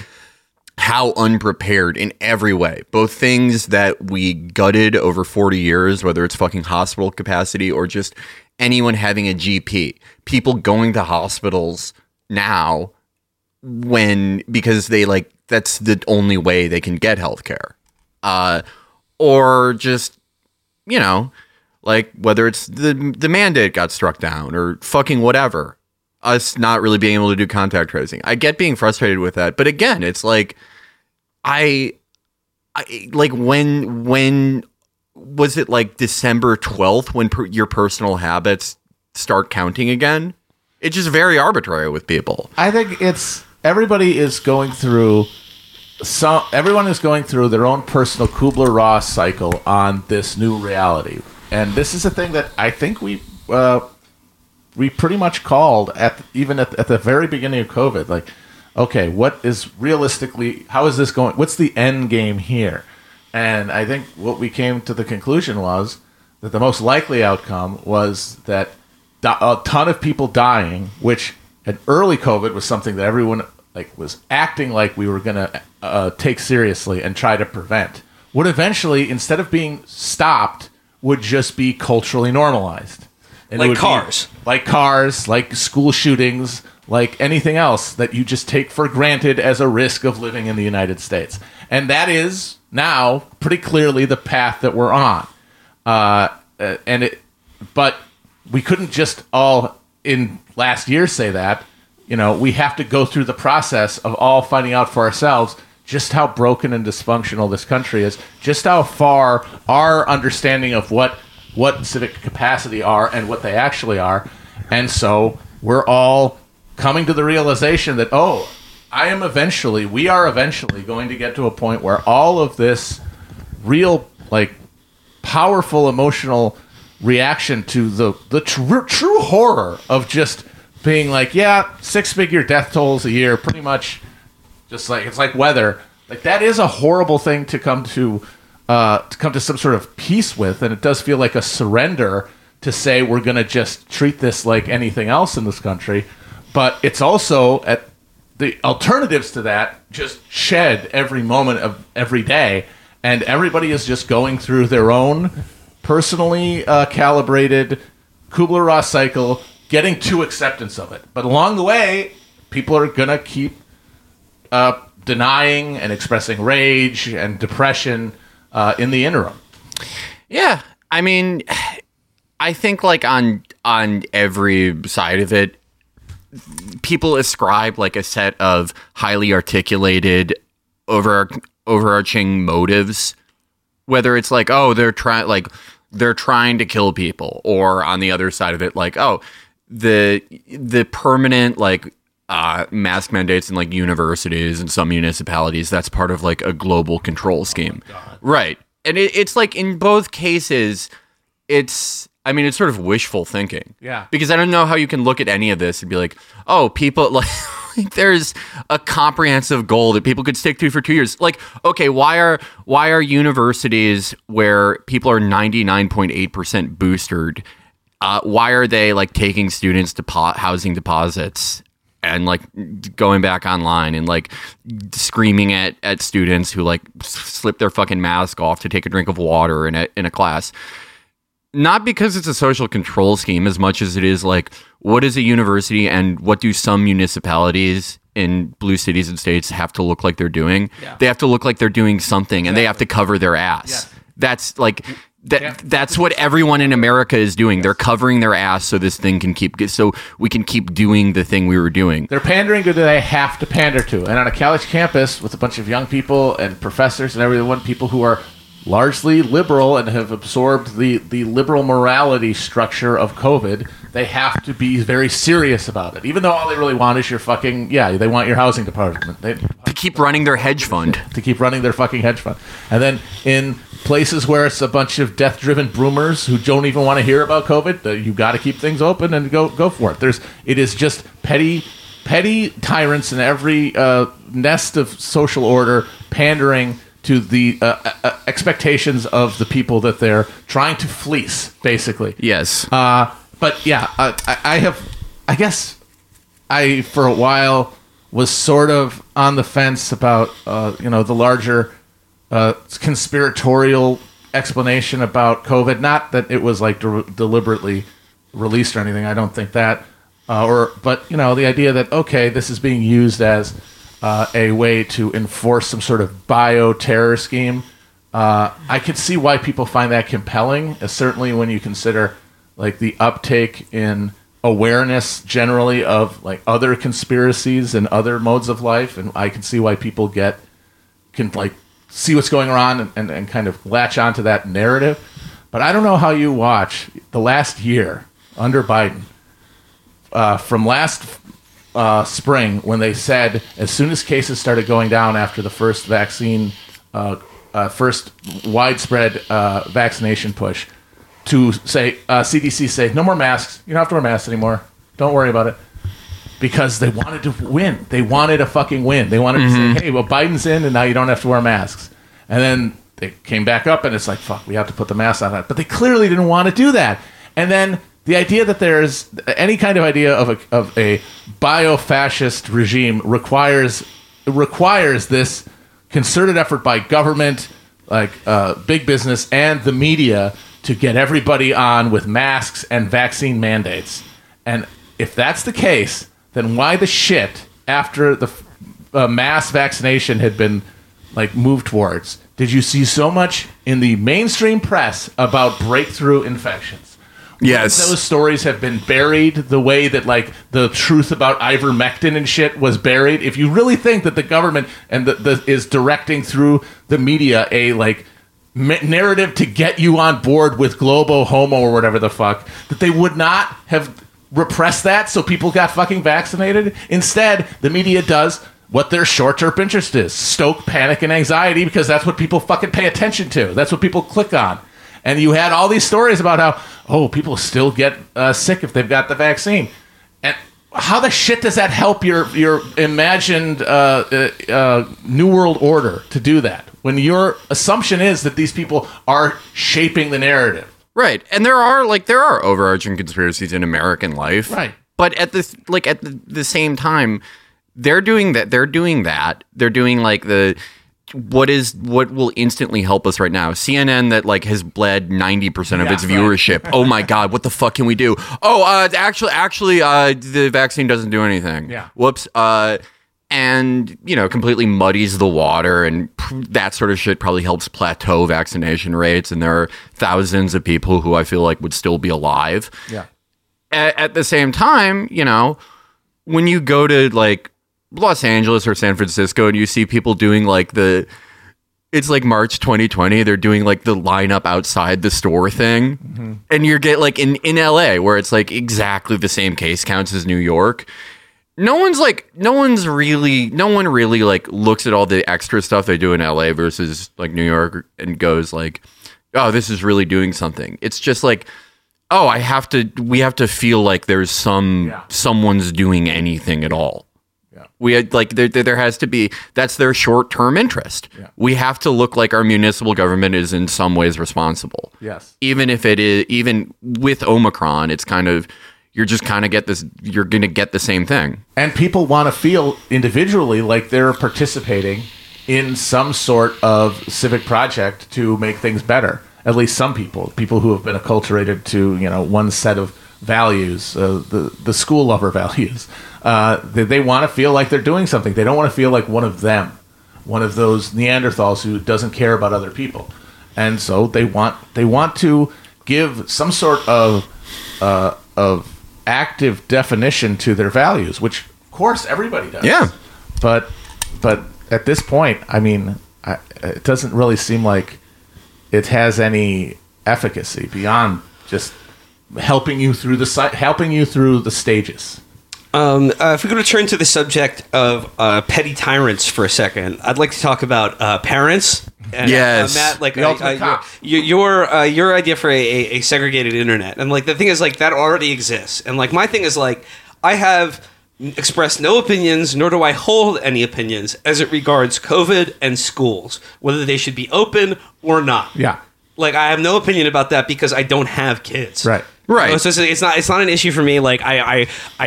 how unprepared in every way. Both things that we gutted over 40 years, whether it's fucking hospital capacity or just anyone having a GP. People going to hospitals now when because they like that's the only way they can get healthcare. Uh or just you know, like whether it's the the mandate got struck down or fucking whatever. Us not really being able to do contact tracing. I get being frustrated with that, but again, it's like I I like when when was it like December 12th when per, your personal habits start counting again? It's just very arbitrary with people. I think it's everybody is going through some everyone is going through their own personal Kubler Ross cycle on this new reality, and this is a thing that I think we uh, we pretty much called at even at, at the very beginning of COVID. Like, okay, what is realistically how is this going? What's the end game here? And I think what we came to the conclusion was that the most likely outcome was that a ton of people dying, which at early COVID was something that everyone like was acting like we were going to uh, take seriously and try to prevent. Would eventually, instead of being stopped, would just be culturally normalized. And Like be- cars. like cars, like school shootings, like anything else that you just take for granted as a risk of living in the United States. And that is now pretty clearly the path that we're on. Uh, uh, and it, but we couldn't just all in last year say that. You know, we have to go through the process of all finding out for ourselves just how broken and dysfunctional this country is, just how far our understanding of what what civic capacity are and what they actually are. And so we're all coming to the realization that oh, I am eventually, we are eventually going to get to a point where all of this real like powerful emotional reaction to the the tr- true horror of just being like, yeah, six figure death tolls a year, pretty much, just like it's like weather. Like that is a horrible thing to come to uh, to come to some sort of peace with, and it does feel like a surrender to say we're going to just treat this like anything else in this country. But it's also at the alternatives to that just shed every moment of every day, and everybody is just going through their own personally uh, calibrated Kubler Ross cycle, getting to acceptance of it. But along the way, people are gonna keep uh, denying and expressing rage and depression uh, in the interim. Yeah, I mean, I think like on on every side of it, people ascribe like a set of highly articulated, over overarching motives. Whether it's like, oh, they're trying like they're trying to kill people, or on the other side of it, like, oh, the the permanent like uh, mask mandates in like universities and some municipalities. That's part of like a global control scheme, right? And it, it's like in both cases, it's I mean it's sort of wishful thinking. Yeah. Because I don't know how you can look at any of this and be like, oh, people (laughs) like. there's a comprehensive goal that people could stick to for two years. Like, okay, why are why are universities where people are 99.8% boosted uh, why are they like taking students to depo- housing deposits and like going back online and like screaming at, at students who like slip their fucking mask off to take a drink of water in a, in a class? Not because it's a social control scheme as much as it is like what is a university and what do some municipalities in blue cities and states have to look like they're doing? They have to look like they're doing something and they have to cover their ass. That's like that that's what everyone in America is doing. They're covering their ass so this thing can keep so we can keep doing the thing we were doing. They're pandering to they have to pander to. And on a college campus with a bunch of young people and professors and everyone, people who are largely liberal and have absorbed the, the liberal morality structure of COVID, they have to be very serious about it. Even though all they really want is your fucking, yeah, they want your housing department. They, To keep running their hedge fund. to keep running their fucking hedge fund. And then in places where it's a bunch of death-driven broomers who don't even want to hear about COVID, uh, you got to keep things open and go go for it. There's it is just petty petty tyrants in every uh, nest of social order pandering to the uh, uh, expectations of the people that they're trying to fleece, basically. Yes. Uh, but yeah, uh, I, I have, I guess, I for a while was sort of on the fence about, uh, you know, the larger uh, conspiratorial explanation about COVID. Not that it was like de- deliberately released or anything. I don't think that. Uh, or, but you know, the idea that okay, this is being used as uh, a way to enforce some sort of bio-terror scheme. Uh, I could see why people find that compelling, uh, certainly when you consider like the uptake in awareness generally of like other conspiracies and other modes of life, and I can see why people get can like see what's going on and, and, and kind of latch onto that narrative. But I don't know how you watch the last year under Biden uh, from last uh, spring when they said as soon as cases started going down after the first vaccine, uh, uh, first widespread uh, vaccination push, to say uh, CDC say no more masks. You don't have to wear masks anymore. Don't worry about it. Because they wanted to win. They wanted a fucking win. They wanted to say, hey, well, Biden's in, and now you don't have to wear masks. And then they came back up, and it's like, fuck, we have to put the mask on. that. But they clearly didn't want to do that. And then the idea that there's any kind of idea of a, of a bio-fascist regime requires requires this concerted effort by government, like uh, big business, and the media to get everybody on with masks and vaccine mandates. And if that's the case, then why the shit after the uh, mass vaccination had been like moved towards did you see so much in the mainstream press about breakthrough infections? Yes. those stories have been buried the way that like the truth about ivermectin and shit was buried if you really think that the government and the, the is directing through the media a like narrative to get you on board with globo homo or whatever the fuck that they would not have repressed that so people got fucking vaccinated. Instead the media does what their short-term interest is. Stoke panic and anxiety because that's what people fucking pay attention to. That's what people click on. And you had all these stories about how oh people still get uh, sick if they've got the vaccine. And how the shit does that help your your imagined uh, uh, uh, new world order to do that? When your assumption is that these people are shaping the narrative Right. And there are like there are overarching conspiracies in American life. Right. But at this like at the, the same time, they're doing that they're doing that. They're doing like the what is what will instantly help us right now? CNN that like has bled 90% of Yeah, its right. viewership. (laughs) oh my god, what the fuck can we do? Oh, uh actually actually uh the vaccine doesn't do anything. Yeah. Whoops. Uh and you know completely muddies the water and pr- that sort of shit probably helps plateau vaccination rates and there are thousands of people who i feel like would still be alive yeah at, at the same time you know when you go to like los angeles or san francisco and you see people doing like the it's like March 2020. They're doing like the lineup outside the store thing. Mm-hmm. And you get like in, in LA where it's like exactly the same case counts as New York. No one's like, no one's really, no one really like looks at all the extra stuff they do in LA versus like New York and goes like, oh, this is really doing something. It's just like, oh, I have to, we have to feel like there's some, Yeah. someone's doing anything at all. Yeah. We had like there, there there has to be that's their short term interest. Yeah. We have to look like our municipal government is in some ways responsible. yes Even if it is even with Omicron, it's kind of you're just kind of get this you're gonna get the same thing. and people want to feel individually like they're participating in some sort of civic project to make things better. At least some people people who have been acculturated to you know one set of values uh, the the school lover (laughs) values. Uh, they, they want to feel like they're doing something. They don't want to feel like one of them one of those neanderthals who doesn't care about other people. And so they want they want to give some sort of uh, of active definition to their values, which of course everybody does. Yeah. But but at this point, I mean, I, it doesn't really seem like it has any efficacy beyond just helping you through the helping you through the stages. Um, uh, if we're going to turn to the subject of uh, petty tyrants for a second, I'd like to talk about uh, parents. And, Yes. uh, Matt, like The uh, uh, your your, uh, your idea for a, a, a segregated internet, and like the thing is, like that already exists, and like my thing is, like I have expressed no opinions, nor do I hold any opinions as it regards COVID and schools, whether they should be open or not. Yeah. Like I have no opinion about that because I don't have kids. Right. Right. So it's, it's not it's not an issue for me. Like I I, I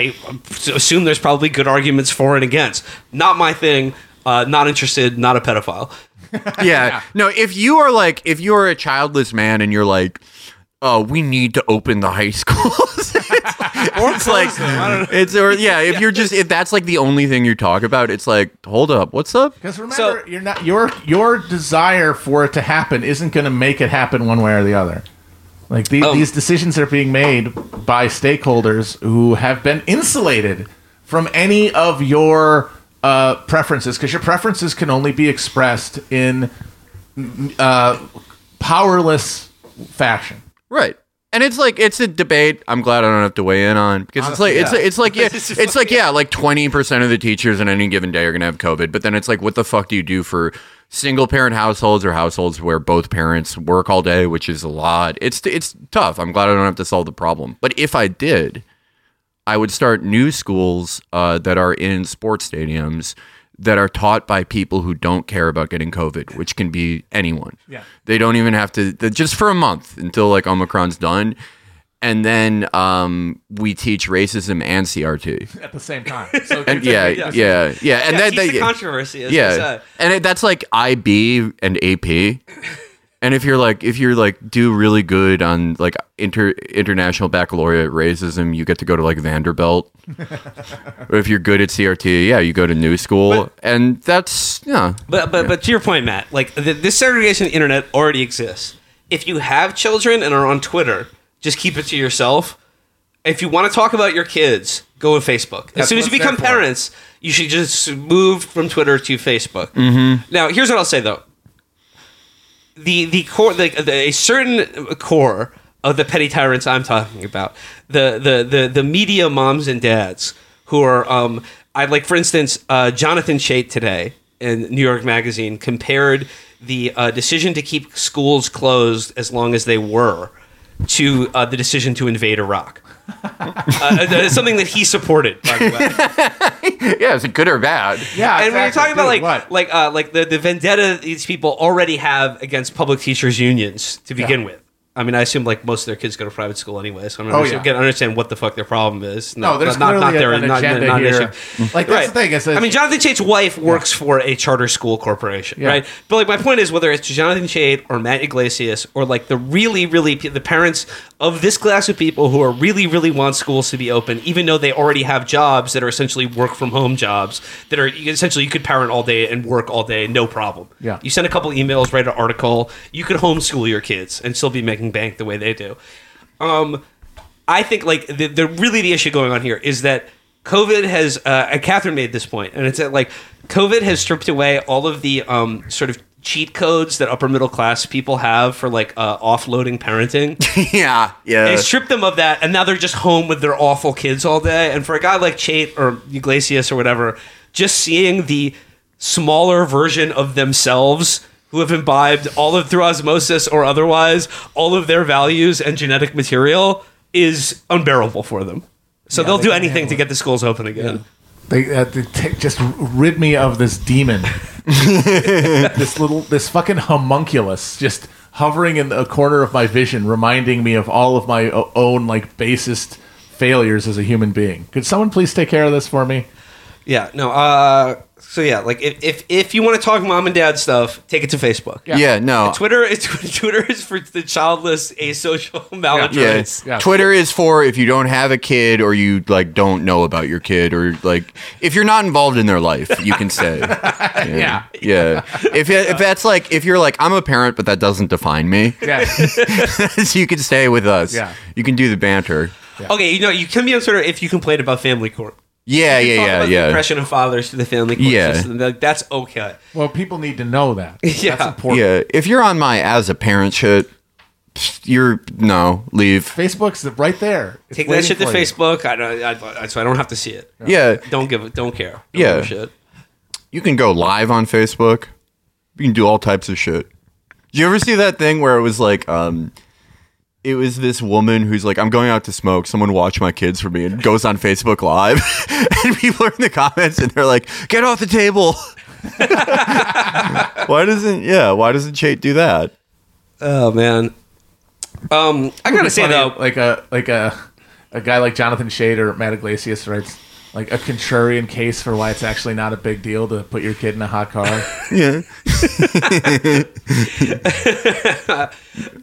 assume there's probably good arguments for and against. Not my thing. Uh, not interested. Not a pedophile. (laughs) yeah. No, if you are like if you're a childless man and you're like, oh, we need to open the high (laughs) schools. (laughs) Or it's like it's or yeah, if you're just if that's like the only thing you talk about, it's like, hold up, what's up? Because remember, So- you're not your your desire for it to happen isn't going to make it happen one way or the other. Like the, Um, these decisions are being made by stakeholders who have been insulated from any of your uh, preferences, because your preferences can only be expressed in uh, powerless fashion. Right. and it's like it's a debate. I'm glad I don't have to weigh in on because Honestly, it's like yeah. (laughs) it's it's like yeah, it's like yeah, like twenty percent of the teachers on any given day are gonna have COVID. But then it's like, what the fuck do you do for single parent households or households where both parents work all day, which is a lot. It's it's tough. I'm glad I don't have to solve the problem. But if I did, I would start new schools uh, that are in sports stadiums that are taught by people who don't care about getting COVID, which can be anyone. Yeah. They don't even have to, just for a month until like Omicron's done. And then um, we teach racism and CRT. at the same time. (laughs) So And yeah, Yeah. yeah, yeah, And yeah, then teach they, the controversy. As yeah, said. and it, that's like IB and AP. And if you're like, if you're like, do really good on like inter international baccalaureate racism, you get to go to like Vanderbilt. (laughs) or if you're good at CRT, yeah, you go to New School, and that's yeah, But but but to your point, Matt, like th- this segregation on internet already exists. If you have children and are on Twitter, just keep it to yourself. If you want to talk about your kids, go on Facebook. As soon as you become parents, you should just move from Twitter to Facebook. Mm-hmm. Now, here's what I'll say though: the the core, the, the a certain core of the petty tyrants I'm talking about, the the the the media moms and dads who are, um, I like, for instance, uh, Jonathan Chait today in New York Magazine compared the uh, decision to keep schools closed as long as they were to uh, the decision to invade Iraq. (laughs) uh, something that he supported, by the way. (laughs) yeah, is it good or bad? yeah, and when you're talking exactly. about like what? like uh, like the, the vendetta these people already have against public teachers unions to begin with. I mean, I assume like most of their kids go to private school anyway, so I don't Oh, understand, yeah. get- understand what the fuck their problem is. No, there's clearly an agenda an here. issue. Mm-hmm. Like that's the thing. Is I mean, Jonathan Chait's wife works for a charter school corporation, Yeah. right? But like, my point is, whether it's Jonathan Chait or Matt Yglesias or like the really, really the parents of this class of people who are really, really want schools to be open, even though they already have jobs that are essentially work from home jobs that are essentially you could parent all day and work all day, no problem. Yeah. you send a couple emails, write an article, you could homeschool your kids and still be making bank the way they do. Um, I think like the, the really the issue going on here is that COVID has uh, and Catherine made this point, and it's that like COVID has stripped away all of the um, sort of cheat codes that upper middle class people have for like uh, offloading parenting. (laughs) yeah, yeah. They stripped them of that, and now they're just home with their awful kids all day. And for a guy like Chait or Yglesias or whatever, just seeing the smaller version of themselves who have imbibed all of through osmosis or otherwise all of their values and genetic material is unbearable for them. So they'll they do anything to get the schools open again. They, uh, they ta- just rid me of this demon, (laughs) this little, this fucking homunculus, just hovering in a corner of my vision, reminding me of all of my o- own like basest failures as a human being. Could someone please take care of this for me? Yeah, no. Uh, so yeah, like if, if if you want to talk mom and dad stuff, take it to Facebook. yeah, no. Twitter is (laughs) Twitter is for the childless, asocial, (laughs) maladroit. Yeah. Yeah. Twitter is for if you don't have a kid or you like don't know about your kid or like if you're not involved in their life, you can stay. (laughs) Yeah. Yeah. If it, if that's like if you're like I'm a parent but that doesn't define me, Yeah, so you can stay with us. Yeah. You can do the banter. Okay, you know you can be on Twitter if you complain about family court. Yeah, You yeah, talk yeah, about The yeah. oppression of fathers to the family court Yeah. system. Like, that's okay. well, people need to know that. (laughs) Yeah. That's important. Yeah. If you're on my as a parent shit, you're no, leave. Facebook's right there. It's Take that shit to you. Facebook. I, don't- I, I, so I don't have to see it. Yeah. Don't give it. Don't care. Don't Yeah. shit. You can go live on Facebook. You can do all types of shit. Did you ever see that thing where it was like, um, it was this woman who's like, I'm going out to smoke. Someone watch my kids for me and goes on Facebook Live. (laughs) and people are in the comments and they're like, get off the table. (laughs) why doesn't, yeah, why doesn't Chait do that? Oh man. Um, I gotta say Funny, though, like a like a a guy like Jonathan Chait or Matt Yglesias writes like a contrarian case for why it's actually not a big deal to put your kid in a hot car. (laughs) Yeah. (laughs)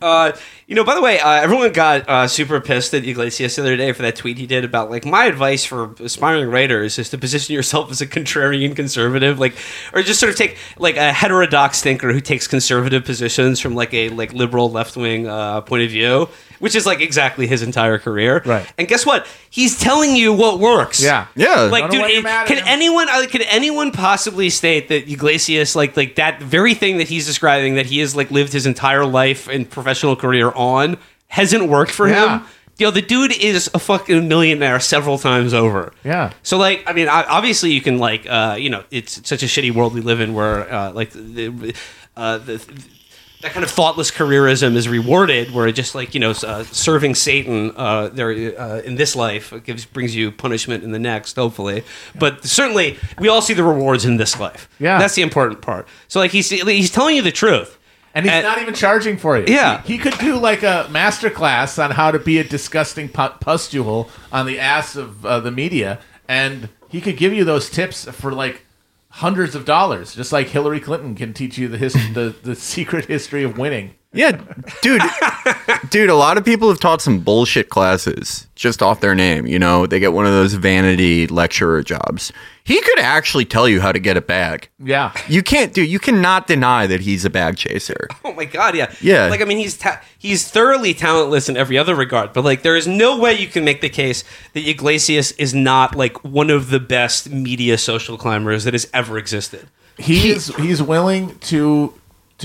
Uh, you know, by the way, uh, everyone got uh, super pissed at Yglesias the other day for that tweet he did about like my advice for aspiring writers is to position yourself as a contrarian conservative, like, or just sort of take like a heterodox thinker who takes conservative positions from like a like liberal left wing uh, point of view, which is like exactly his entire career. Right. And guess what? He's telling you what works. Yeah. Yeah. Like, dude, it- can anyone uh, can anyone possibly state that Yglesias, like, like that very thing that he's describing, that he has like lived his entire life and professional career on, hasn't worked for Yeah. him. You know, the dude is a fucking millionaire several times over. Yeah. So like, I mean, obviously you can like, uh, you know, it's such a shitty world we live in where uh, like the, uh, the that kind of thoughtless careerism is rewarded, where it just like you know uh, serving Satan uh, there uh, in this life gives brings you punishment in the next, hopefully. But certainly, we all see the rewards in this life. Yeah. that's the important part. So like he's he's telling you the truth. And he's And- not even charging for it. Yeah. He, he could do like a master class on how to be a disgusting pustule on the ass of uh, the media, and he could give you those tips for like hundreds of dollars, just like Hillary Clinton can teach you the his- the, the secret history of winning. Yeah, dude, dude. A lot of people have taught some bullshit classes just off their name. You know, they get one of those vanity lecturer jobs. He could actually tell you how to get a bag. Yeah. You can't, dude. You cannot deny that he's a bag chaser. (laughs) Oh my god, yeah, Yeah. Like I mean, he's ta- he's thoroughly talentless in every other regard, but like there is no way you can make the case that Yglesias is not like one of the best media social climbers that has ever existed. He, is he's willing to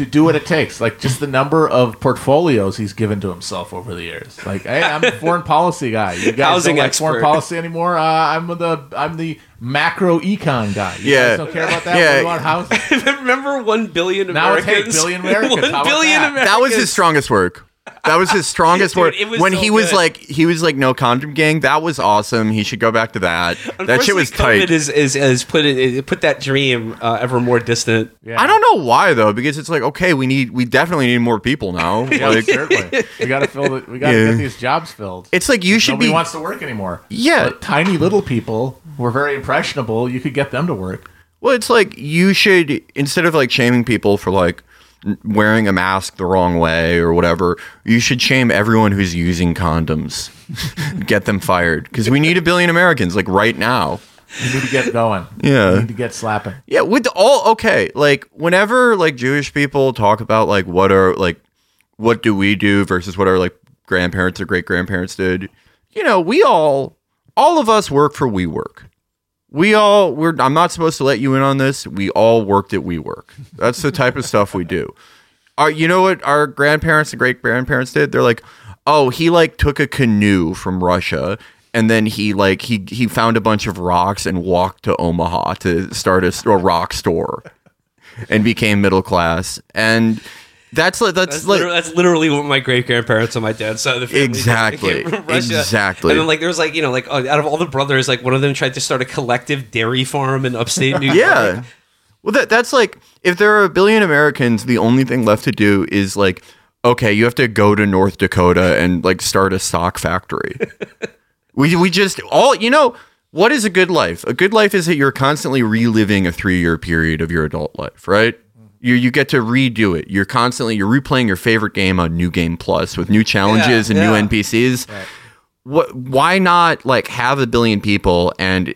to do what it takes. Like just the number of portfolios he's given to himself over the years. Like, hey, I'm a foreign policy guy. You guys Housing don't like expert. foreign policy anymore? Uh, I'm the I'm the macro econ guy. You Yeah. guys don't care about that. Yeah. What about housing? (laughs) Remember one billion Now it's, hey, Americans? billion Americans. (laughs) One How billion that? Americans. That was his strongest work. That was his strongest Dude, work. it was when so he was good. like, he was like, no condom gang. That was awesome. He should go back to that. That shit was Unfortunately, tight. Is, is, is put it, it put that dream uh, ever more distant. Yeah. I don't know why though, because it's like, okay, we need, we definitely need more people now. (laughs) Yeah, Like, certainly. We got to fill it. We got to Yeah. get these jobs filled. it's like you should Nobody be. wants to work anymore. Yeah. But tiny little people were very impressionable. You could get them to work. Well, it's like you should instead of like shaming people for like n- wearing a mask the wrong way or whatever, you should shame everyone who's using condoms. (laughs) get them fired because we need a billion Americans like right now. You need to get going. Yeah. You need to get slapping. Yeah, with all okay, like whenever like Jewish people talk about like what are like what do we do versus what our like grandparents or great grandparents did, you know, we all all of us work for WeWork. We all we're I'm not supposed to let you in on this. We all worked at WeWork. That's the type of stuff we do. Our, you know what our grandparents and great grandparents did? They're like, oh, he like took a canoe from Russia and then he like he he found a bunch of rocks and walked to Omaha to start a, a rock store and became middle class. And that's like that's, That's, like literally, that's literally what my great grandparents on my dad's side of the family Exactly. Exactly. And then like there was like you know like uh, out of all the brothers, like one of them tried to start a collective dairy farm in upstate New (laughs) York. Yeah. Well, that that's like if there are a billion Americans, the only thing left to do is like, okay, you have to go to North Dakota and like start a sock factory. (laughs) we we just all you know. What is a good life? A good life is that you're constantly reliving a three year period of your adult life, right? You you get to redo it. You're constantly you're replaying your favorite game on New Game Plus with new challenges and yeah. new NPCs. What? Why not like have a billion people and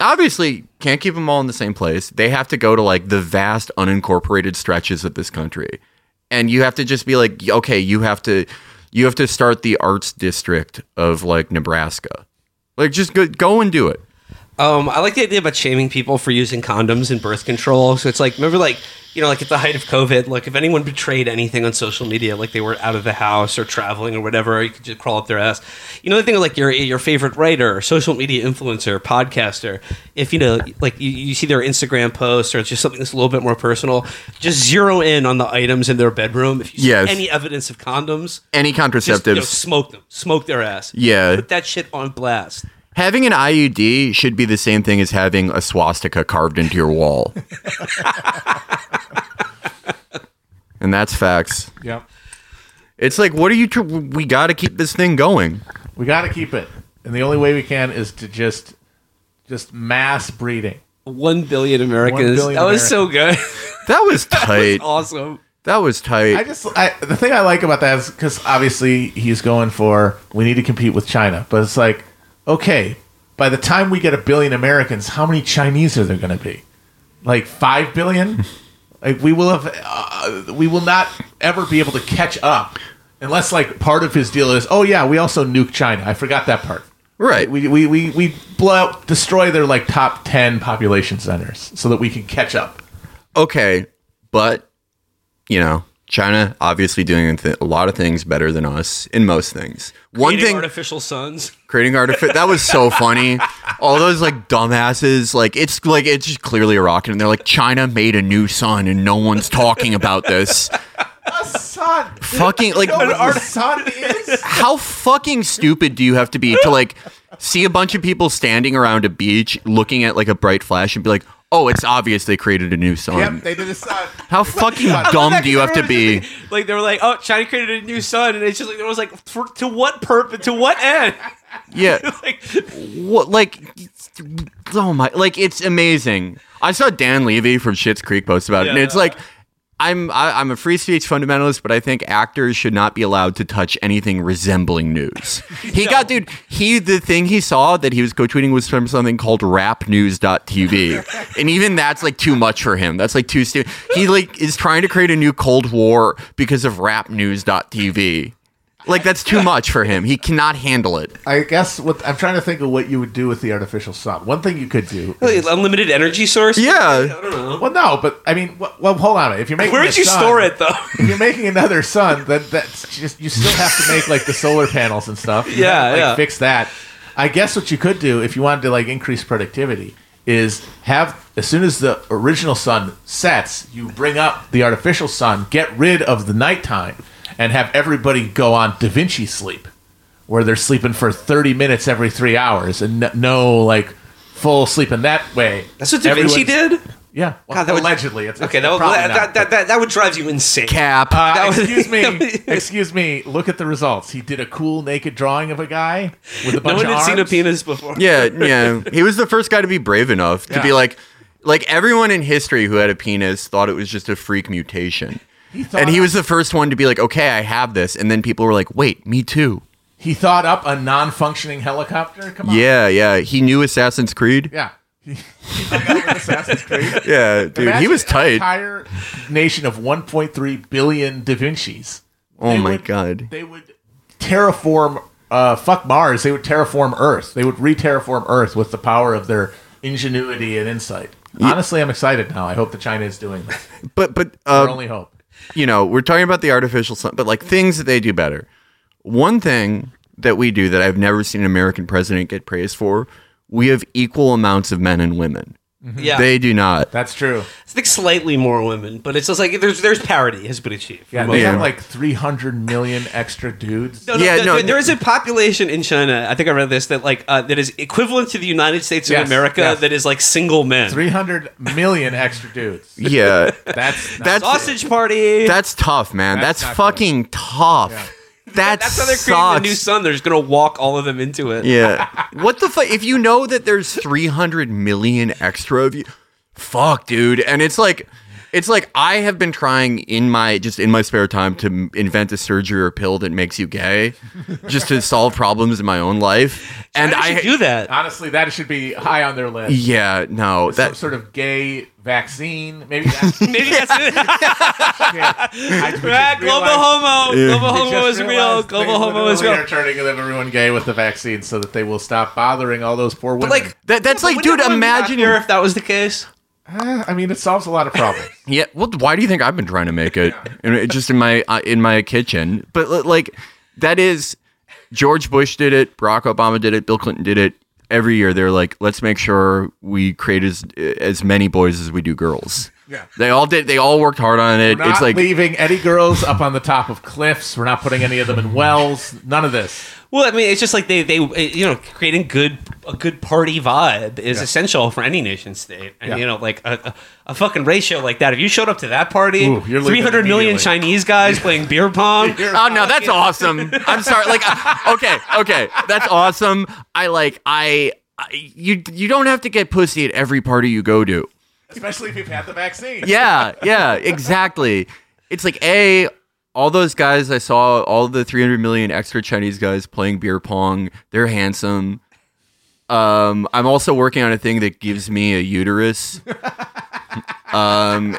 obviously can't keep them all in the same place. They have to go to like the vast unincorporated stretches of this country. And you have to just be like, okay, you have to you have to start the arts district of like Nebraska. Like just go, go and do it. Um, I like the idea about shaming people for using condoms and birth control. So it's like, remember, like, you know, like at the height of COVID, like if anyone betrayed anything on social media, like they were out of the house or traveling or whatever, you could just crawl up their ass. You know, the thing of like your your favorite writer, social media influencer, podcaster, if you know, like you, you see their Instagram post or it's just something that's a little bit more personal, just zero in on the items in their bedroom. If you see Yes. any evidence of condoms, Any contraceptives, just you know, contraceptives. smoke them, smoke their ass. Yeah. put that shit on blast. Having an IUD should be the same thing as having a swastika carved into your wall. (laughs) and that's facts. Yep. It's like, what are you? Tr- we got to keep this thing going. We got to keep it, and the only way we can is to just just mass breeding. One billion Americans. billion that was so good. (laughs) (laughs) That was tight. awesome. That was tight. I just I, the thing I like about that is because obviously he's going for we need to compete with China, but it's like okay, by the time we get a billion Americans, how many Chinese are there going to be? Like five billion? (laughs) like we will have uh, we will not ever be able to catch up unless like part of his deal is oh yeah we also nuke China. I forgot that part. Right. We we we, we blow out, destroy their like top ten population centers so that we can catch up. okay, but you know, China obviously doing th- a lot of things better than us in most things. One Creating thing artificial suns. creating artificial that was so (laughs) funny. All those like dumbasses, like it's like it's just clearly a rocket, and they're like China made a new sun, and no one's talking about this. A sun. Fucking like You know what a sun is? how fucking stupid do you have to be to like see a bunch of people standing around a beach looking at like a bright flash and be like, "Oh, it's obvious they created a new sun." Yep, they did a sun. How fucking (laughs) dumb do you have to be? Like they were like, oh, China created a new sun, and it's just like there was like, for, to what purpose? To what end? Yeah, (laughs) like, what like oh my like it's amazing i saw dan levy from Schitt's creek post about it and Yeah. it's like i'm I, i'm a free speech fundamentalist but i think actors should not be allowed to touch anything resembling news. (laughs) He got dude he the thing he saw that he was co-tweeting was from something called rapnews.tv (laughs) and even that's like too much for him. That's like too stupid he like is trying to create a new cold war because of rapnews.tv like that's too much for him he cannot handle it I guess what I'm trying to think of what you would do with the artificial sun. One thing you could do. is- unlimited energy source. Yeah. I don't know. well, no, but I mean, well, well hold on. If you're making, where would you sun- store it though? If you're making another sun, then that's just you still have to make like the solar panels and stuff. You Yeah, have to, like, yeah. Fix that. I guess what you could do if you wanted to like increase productivity is have as soon as the original sun sets, you bring up the artificial sun, get rid of the nighttime, and have everybody go on Da Vinci sleep, where they're sleeping for 30 minutes every three hours and n- no like full sleep in that way. That's what Da Vinci everyone's- did. Yeah, well, God, that would- allegedly. it's, Okay, it's that would, probably that, not, that, that, that would drive you insane. cap uh, That was- excuse me, (laughs) excuse me. Look at the results. He did a cool naked drawing of a guy with a bunch of things. no one of had arms. seen a penis before. Yeah, yeah. He was the first guy to be brave enough to be like, like everyone in history who had a penis thought it was just a freak mutation. Thought and he was the first one to be like, okay, I have this. And then people were like, wait, me too. He thought up a non-functioning helicopter. Come on. Yeah, yeah. He knew Assassin's Creed. Yeah. He, (laughs) he hung out with Assassin's Creed. Yeah, dude. he was tight. entire nation of 1.3 billion Da Vinci's. Oh They my would- God. They would terraform. Uh, fuck Mars. They would terraform Earth. They would re-terraform Earth with the power of their ingenuity and insight. Honestly, I'm excited now. I hope that China is doing this. But, but, uh, only hope. You know, we're talking about the artificial sun, but like things that they do better. One thing that we do that I've never seen an American president get praised for, we have equal amounts of men and women. Yeah. They do not. That's true. I think slightly more women, but it's just like there's there's parity has been achieved. Yeah, For they have like 300 million extra dudes. No, no, Yeah, there- no, there- there is a population in China. I think I read this that like uh, that is equivalent to the United States of Yes, America. yes. That is like single men. 300 million extra dudes. Yeah. (laughs) That's That's Sausage party. That's tough, man. That's That's, not fucking tough. That That's how they're creating the new sun. They're just gonna walk all of them into it. Yeah. (laughs) what the fuck? If you know that there's 300 million extra of you, fuck, dude. And it's like, it's like I have been trying in my just in my spare time to invent a surgery or pill that makes you gay, just to solve problems in my own life. And I I should do that. honestly that should be high on their list. Yeah, no, Some that sort of gay vaccine, maybe. That's, (laughs) Maybe that's it. I just Ah, global realized- homo. Global homo just is real. Global they homo is literally real. Are turning everyone gay with the vaccine so that they will stop bothering all those poor women. But like That- that's like, dude, imagine- if that was the case. Eh, I mean, it solves a lot of problems. (laughs) Yeah. Well, why do you think I've been trying to make it? Just in my uh, in my kitchen. But like that is George Bush did it, Barack Obama did it, Bill Clinton did it. Every year they're like, let's make sure we create as as many boys as we do girls. Yeah. They all did. They all worked hard on it. We're not It's like leaving any girls up on the top of cliffs. We're not putting any of them in wells. None of this. Well, I mean, it's just like they, they, you know, creating good, a good party vibe is Yeah. essential for any nation state. And Yeah. you know, like a, a, a fucking ratio like that. If you showed up to that party, Ooh, three hundred million. Chinese guys playing beer pong. (laughs) Oh no, that's awesome. I'm sorry. Like, uh, okay, okay, that's awesome. I like. I, I you you don't have to get pussy at every party you go to. Especially if you've had the vaccine. yeah, yeah, exactly. It's like a all those guys I saw, all the 300 million extra Chinese guys playing beer pong. They're handsome. Um, I'm also working on a thing that gives me a uterus. (laughs) um,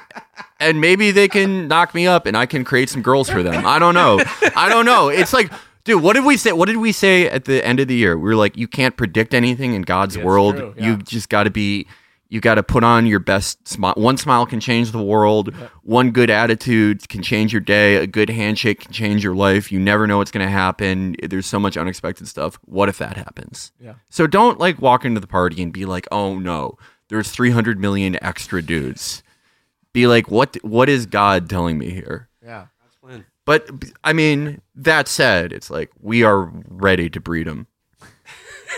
and maybe they can knock me up, and I can create some girls for them. I don't know. I don't know. It's like. Dude, what did we say? What did we say at the end of the year? We were like, you can't predict anything in God's Yeah, world. yeah. You just got to be You got to put on your best smile. One smile can change the world. One good attitude can change your day. A good handshake can change your life. You never know what's going to happen. There's so much unexpected stuff. What if that happens? Yeah. So don't like walk into the party and be like, "Oh no, there's 300 million extra dudes." Be like, "What what is God telling me here?" Yeah. But I mean, that said, it's like we are ready to breed them.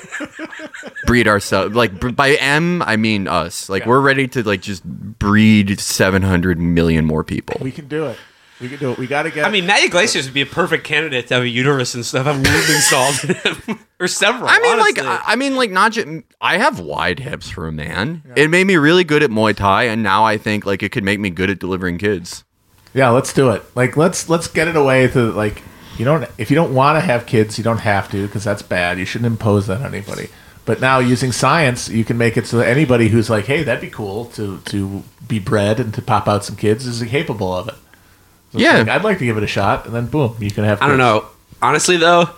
(laughs) breed ourselves. Like by M, I mean us. Like Yeah. we're ready to like just breed 700 million more people. We can do it. We can do it. We got to get. I mean, Matt Yglesias would be a perfect candidate to have a uterus and stuff, have a womb installed him. or several. I mean, like, honestly. I I mean, like, not just. I have wide hips for a man. It made me really good at Muay Thai, and now I think like it could make me good at delivering kids. yeah, let's do it. Like, let's let's get it away to like you don't if you don't want to have kids, you don't have to because that's bad. You shouldn't impose that on anybody. But now using science, you can make it so that anybody who's like, hey, that'd be cool to to be bred and to pop out some kids is capable of it. So Yeah. like, I'd like to give it a shot, and then boom, you can have. I don't know. Honestly, though,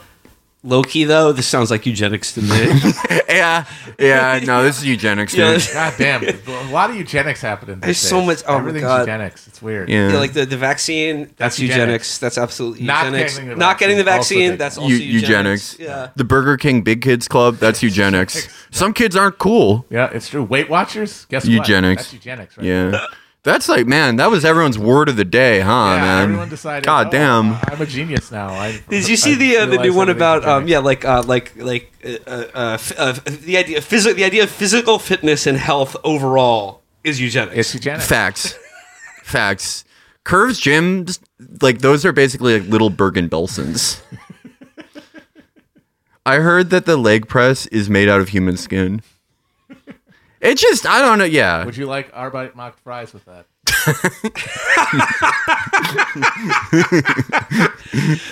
low key though, this sounds like eugenics to me. (laughs) yeah, yeah. No, this is eugenics. Dude. this- God damn, a lot of eugenics happening. There's these so much- oh my Everything's God. eugenics. It's weird. Yeah. Yeah, like the, the vaccine, that's, That's eugenics. eugenics. That's absolutely Not eugenics. getting the Not getting the vaccine, also that's also Eu- eugenics. eugenics. Yeah. The Burger King Big Kids Club, that's (laughs) eugenics. Some kids aren't cool. Yeah, it's true. Weight Watchers, guess Eugenics. what? That's eugenics, right? Yeah. (laughs) That's like, man, that was everyone's word of the day, huh, Yeah, man? everyone decided. God oh, damn. I'm a genius now. I, (laughs) Did you see I the uh, the new one about um yeah like uh like like uh, uh, uh, f- uh the idea of physical the idea of physical fitness and health overall is eugenics. It's eugenics. Facts. Facts. Curves gyms, like those are basically like little Bergen Belsens. (laughs) I heard that the leg press is made out of human skin. It just, I don't know. Yeah. Would you like Arbeit mocked fries with that?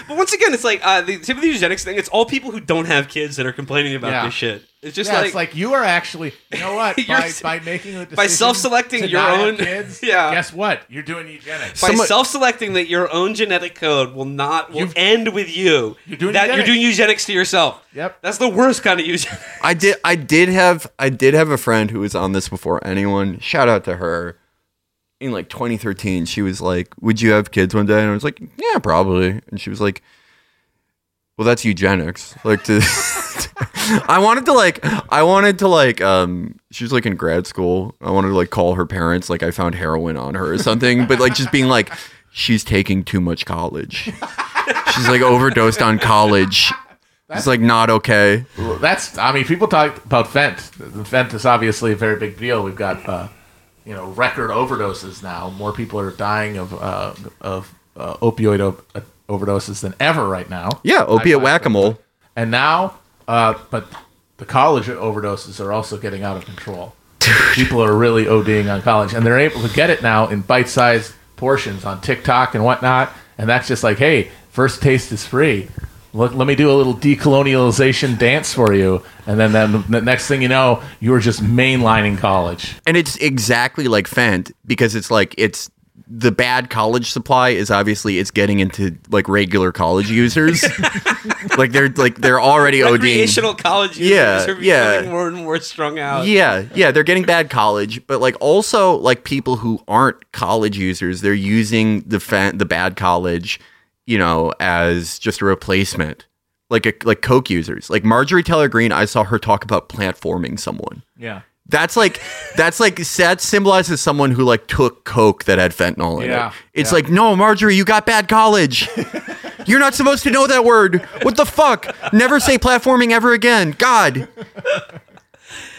But once again, it's like uh, the tip of eugenics thing. It's all people who don't have kids that are complaining about Yeah. this shit. It's just yeah, like, it's like you are actually, you know what? (laughs) You're by, s- by making the decision by self-selecting to your not have own- kids, (laughs) Yeah. Guess what? You're doing eugenics. by Somebody- self-selecting that your own genetic code will not will You've- end with you. You're doing that. You're eugenics. doing eugenics to yourself. Yep. That's the worst kind of eugenics. I did I did have I did have a friend who was on this before anyone. Shout out to her. In like 2013, she was like, "Would you have kids one day?" And I was like, "Yeah, probably." And she was like, "Well, that's eugenics." Like to (laughs) I wanted to like I wanted to like um she was like in grad school. I wanted to like call her parents like I found heroin on her or something, but like just being like she's taking too much college. She's like overdosed on college. It's like not okay. That's, I mean, people talk about Fent. Fent is obviously a very big deal. We've got, uh, you know, record overdoses now. More people are dying of uh, of uh, opioid o- uh, overdoses than ever right now. Yeah, opiate whack a mole. And now, uh, but the college overdoses are also getting out of control. People are really ODing on college, and they're able to get it now in bite-sized portions on TikTok and whatnot. And that's just like, hey, first taste is free. Let, let me do a little decolonialization dance for you, and then, then the next thing you know, you were just mainlining college. And it's exactly like Fent because it's like it's the bad college supply is obviously it's getting into like regular college users. (laughs) like they're like they're already ODing. Recreational college users Yeah, are becoming yeah. more and more strung out. Yeah, yeah, they're getting bad college, but like also like people who aren't college users, they're using the fa- the bad college, you know, as just a replacement. Like a, like coke users. Like Marjorie Taylor Greene, I saw her talk about platforming someone. Yeah. That's like that's like that symbolizes someone who like took coke that had fentanyl in Yeah, it. It's yeah. like, no, Marjorie, you got bad college. (laughs) You're not supposed to know that word. What the fuck? Never say platforming ever again. God.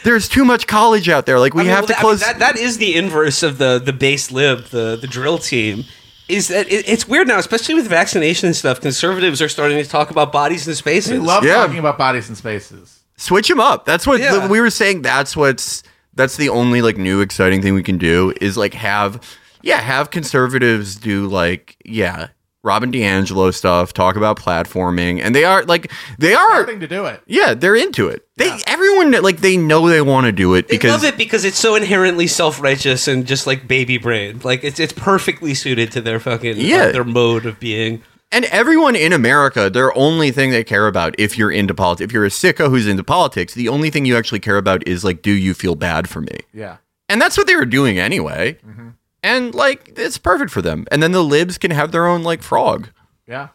There's too much college out there. Like we I mean, have well, to I mean, close. that, that is the inverse of the the base lib, the the drill team. Is that it, it's weird now, especially with vaccination and stuff. Conservatives are starting to talk about bodies and spaces. They love Yeah. talking about bodies and spaces. Switch them up. That's what Yeah. we were saying. That's what's that's the only like new exciting thing we can do is like have yeah have conservatives do like yeah Robin DiAngelo stuff, talk about platforming, and they are like they are Starting to do it. yeah they're into it. They everyone like they know they want to do it They because love it because it's so inherently self righteous and just like baby brain. Like it's it's perfectly suited to their fucking Yeah. uh, their mode of being. And everyone in America, their only thing they care about, if you're into politics, if you're a sicko who's into politics, the only thing you actually care about is like, do you feel bad for me? Yeah. And that's what they were doing anyway. And like it's perfect for them. And then the libs can have their own like frog. Yeah.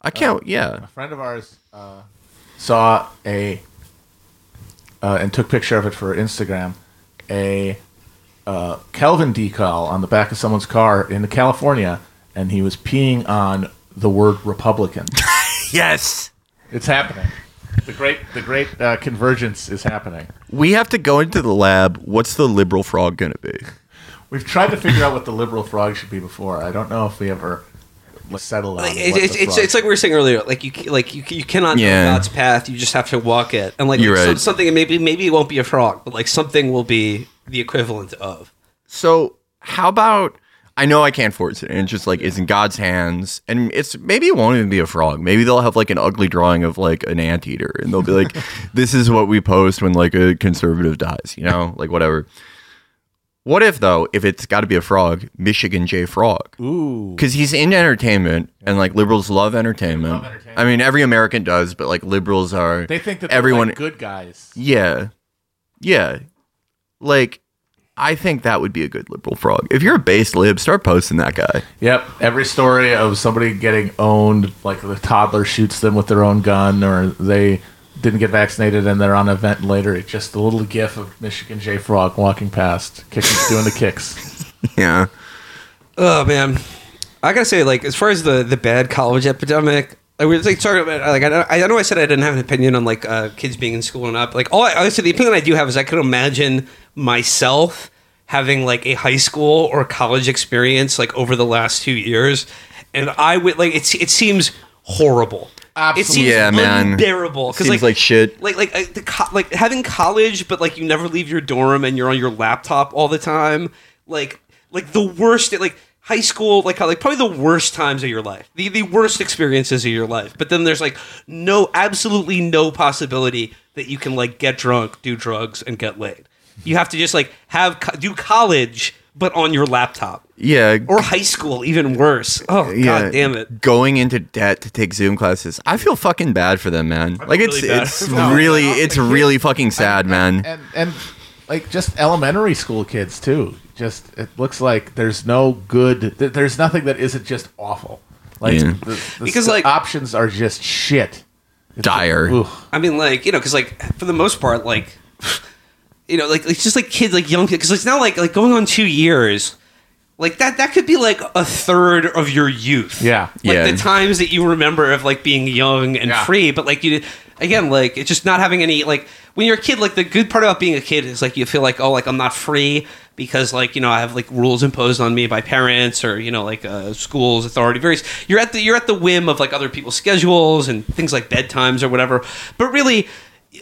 I can't yeah. A friend of ours uh, saw a uh, and took picture of it for Instagram. A uh, Calvin decal on the back of someone's car in California, and he was peeing on the word Republican. (laughs) Yes. it's happening. The great, the great uh, convergence is happening. We have to go into the lab. What's the liberal frog gonna be? We've tried to figure out what the liberal frog should be before. I don't know if we ever settled on. Like, what it, it's, the it's, frog- it's like we were saying earlier. Like you, like you, you cannot Yeah. know God's path. You just have to walk it. And like You're some- right. something, maybe maybe it won't be a frog, but like something will be the equivalent of. So how about I know I can't force it, and it's just like it's in God's hands, and it's maybe it won't even be a frog. Maybe they'll have like an ugly drawing of like an anteater, and they'll be like, (laughs) "This is what we post when like a conservative dies," you know, like whatever. What if though, if it's got to be a frog, Michigan J Frog? Ooh. Because he's in entertainment, and like liberals love entertainment. Love entertainment. I mean, every American does, but like liberals are. They think that they're everyone like good guys. yeah. Yeah. Like, I think that would be a good liberal frog. If you're a base lib, start posting that guy. Yep. Every story of somebody getting owned, like the toddler shoots them with their own gun, or they didn't get vaccinated and they're on a ventilator. It's just a little gif of Michigan J Frog walking past, kicking, doing the kicks. (laughs) Yeah. Oh man, I gotta say, like as far as the the bad college epidemic, I was like talking about like I I know I said I didn't have an opinion on like uh, kids being in school and up. Like all I, said, the opinion I do have is I could imagine myself having like a high school or college experience like over the last two years, and I would like it. It seems horrible. It seems Yeah, man. unbearable. Seems like, like shit. like like uh, the co- like having college, but like you never leave your dorm and you're on your laptop all the time. Like like the worst like high school like like probably the worst times of your life the the worst experiences of your life but then there's like no absolutely no possibility that you can like get drunk do drugs and get laid you have to just like have co- do college but on your laptop Yeah. or high school even worse oh yeah. god damn it Going into debt to take Zoom classes. I feel fucking bad for them, man. Like it's really bad it's (laughs) for really it's really fucking sad, man. and and like just elementary school kids too. Just it looks like there's no good. There's nothing that isn't just awful. Like Yeah. the, the Because, the like- options are just shit. It's Dire. Ugh. I mean, like you know, because like for the most part, like you know, like it's just like kids, like young kids, because it's not like like going on two years, like that. That could be like a third of your youth. Yeah. like Yeah. the times that you remember of like being young and Yeah. free. But like you, again, like it's just not having any like when you're a kid. Like the good part about being a kid is like you feel like oh, like I'm not free because like you know I have like rules imposed on me by parents or you know like uh, schools authority various you're at the you're at the whim of like other people's schedules and things like bedtimes or whatever but really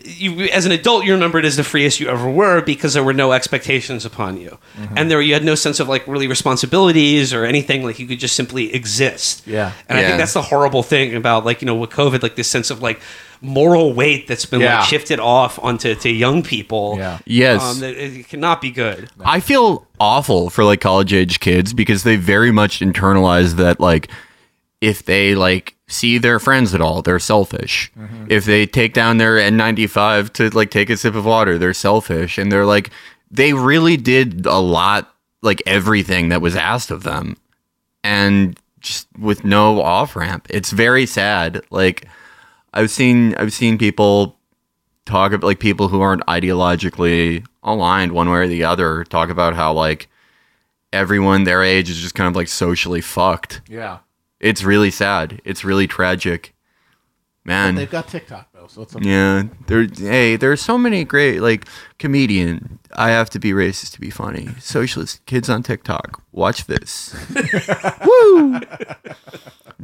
you as an adult you remember it as the freest you ever were because there were no expectations upon you and there you had no sense of like really responsibilities or anything like you could just simply exist Yeah. and i think that's the horrible thing about like you know with covid like this sense of like moral weight that's been Yeah. like shifted off onto to young people Yeah. Yes. um, that it cannot be good I feel awful for like college age kids because they very much internalize that like if they like see their friends at all, they're selfish. Mm-hmm. If they take down their N95 to like take a sip of water, they're selfish. And they're like they really did a lot like everything that was asked of them. And just with no off ramp. It's very sad. Like I've seen I've seen people talk about like people who aren't ideologically aligned one way or the other talk about how like everyone their age is just kind of like socially fucked. Yeah. It's really sad. It's really tragic. Man. They've got TikTok though, so it's a yeah, there. Hey, there's so many great like comedian. I have to be racist to be funny. Socialist kids on TikTok. Watch this. (laughs) Woo!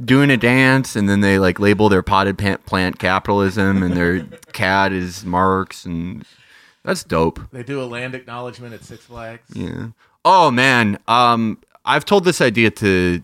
Doing a dance, and then they like label their potted plant, plant capitalism, and their (laughs) cat is Marx, and that's dope. They do a land acknowledgement at Six Flags. Yeah. Oh man, um, I've told this idea to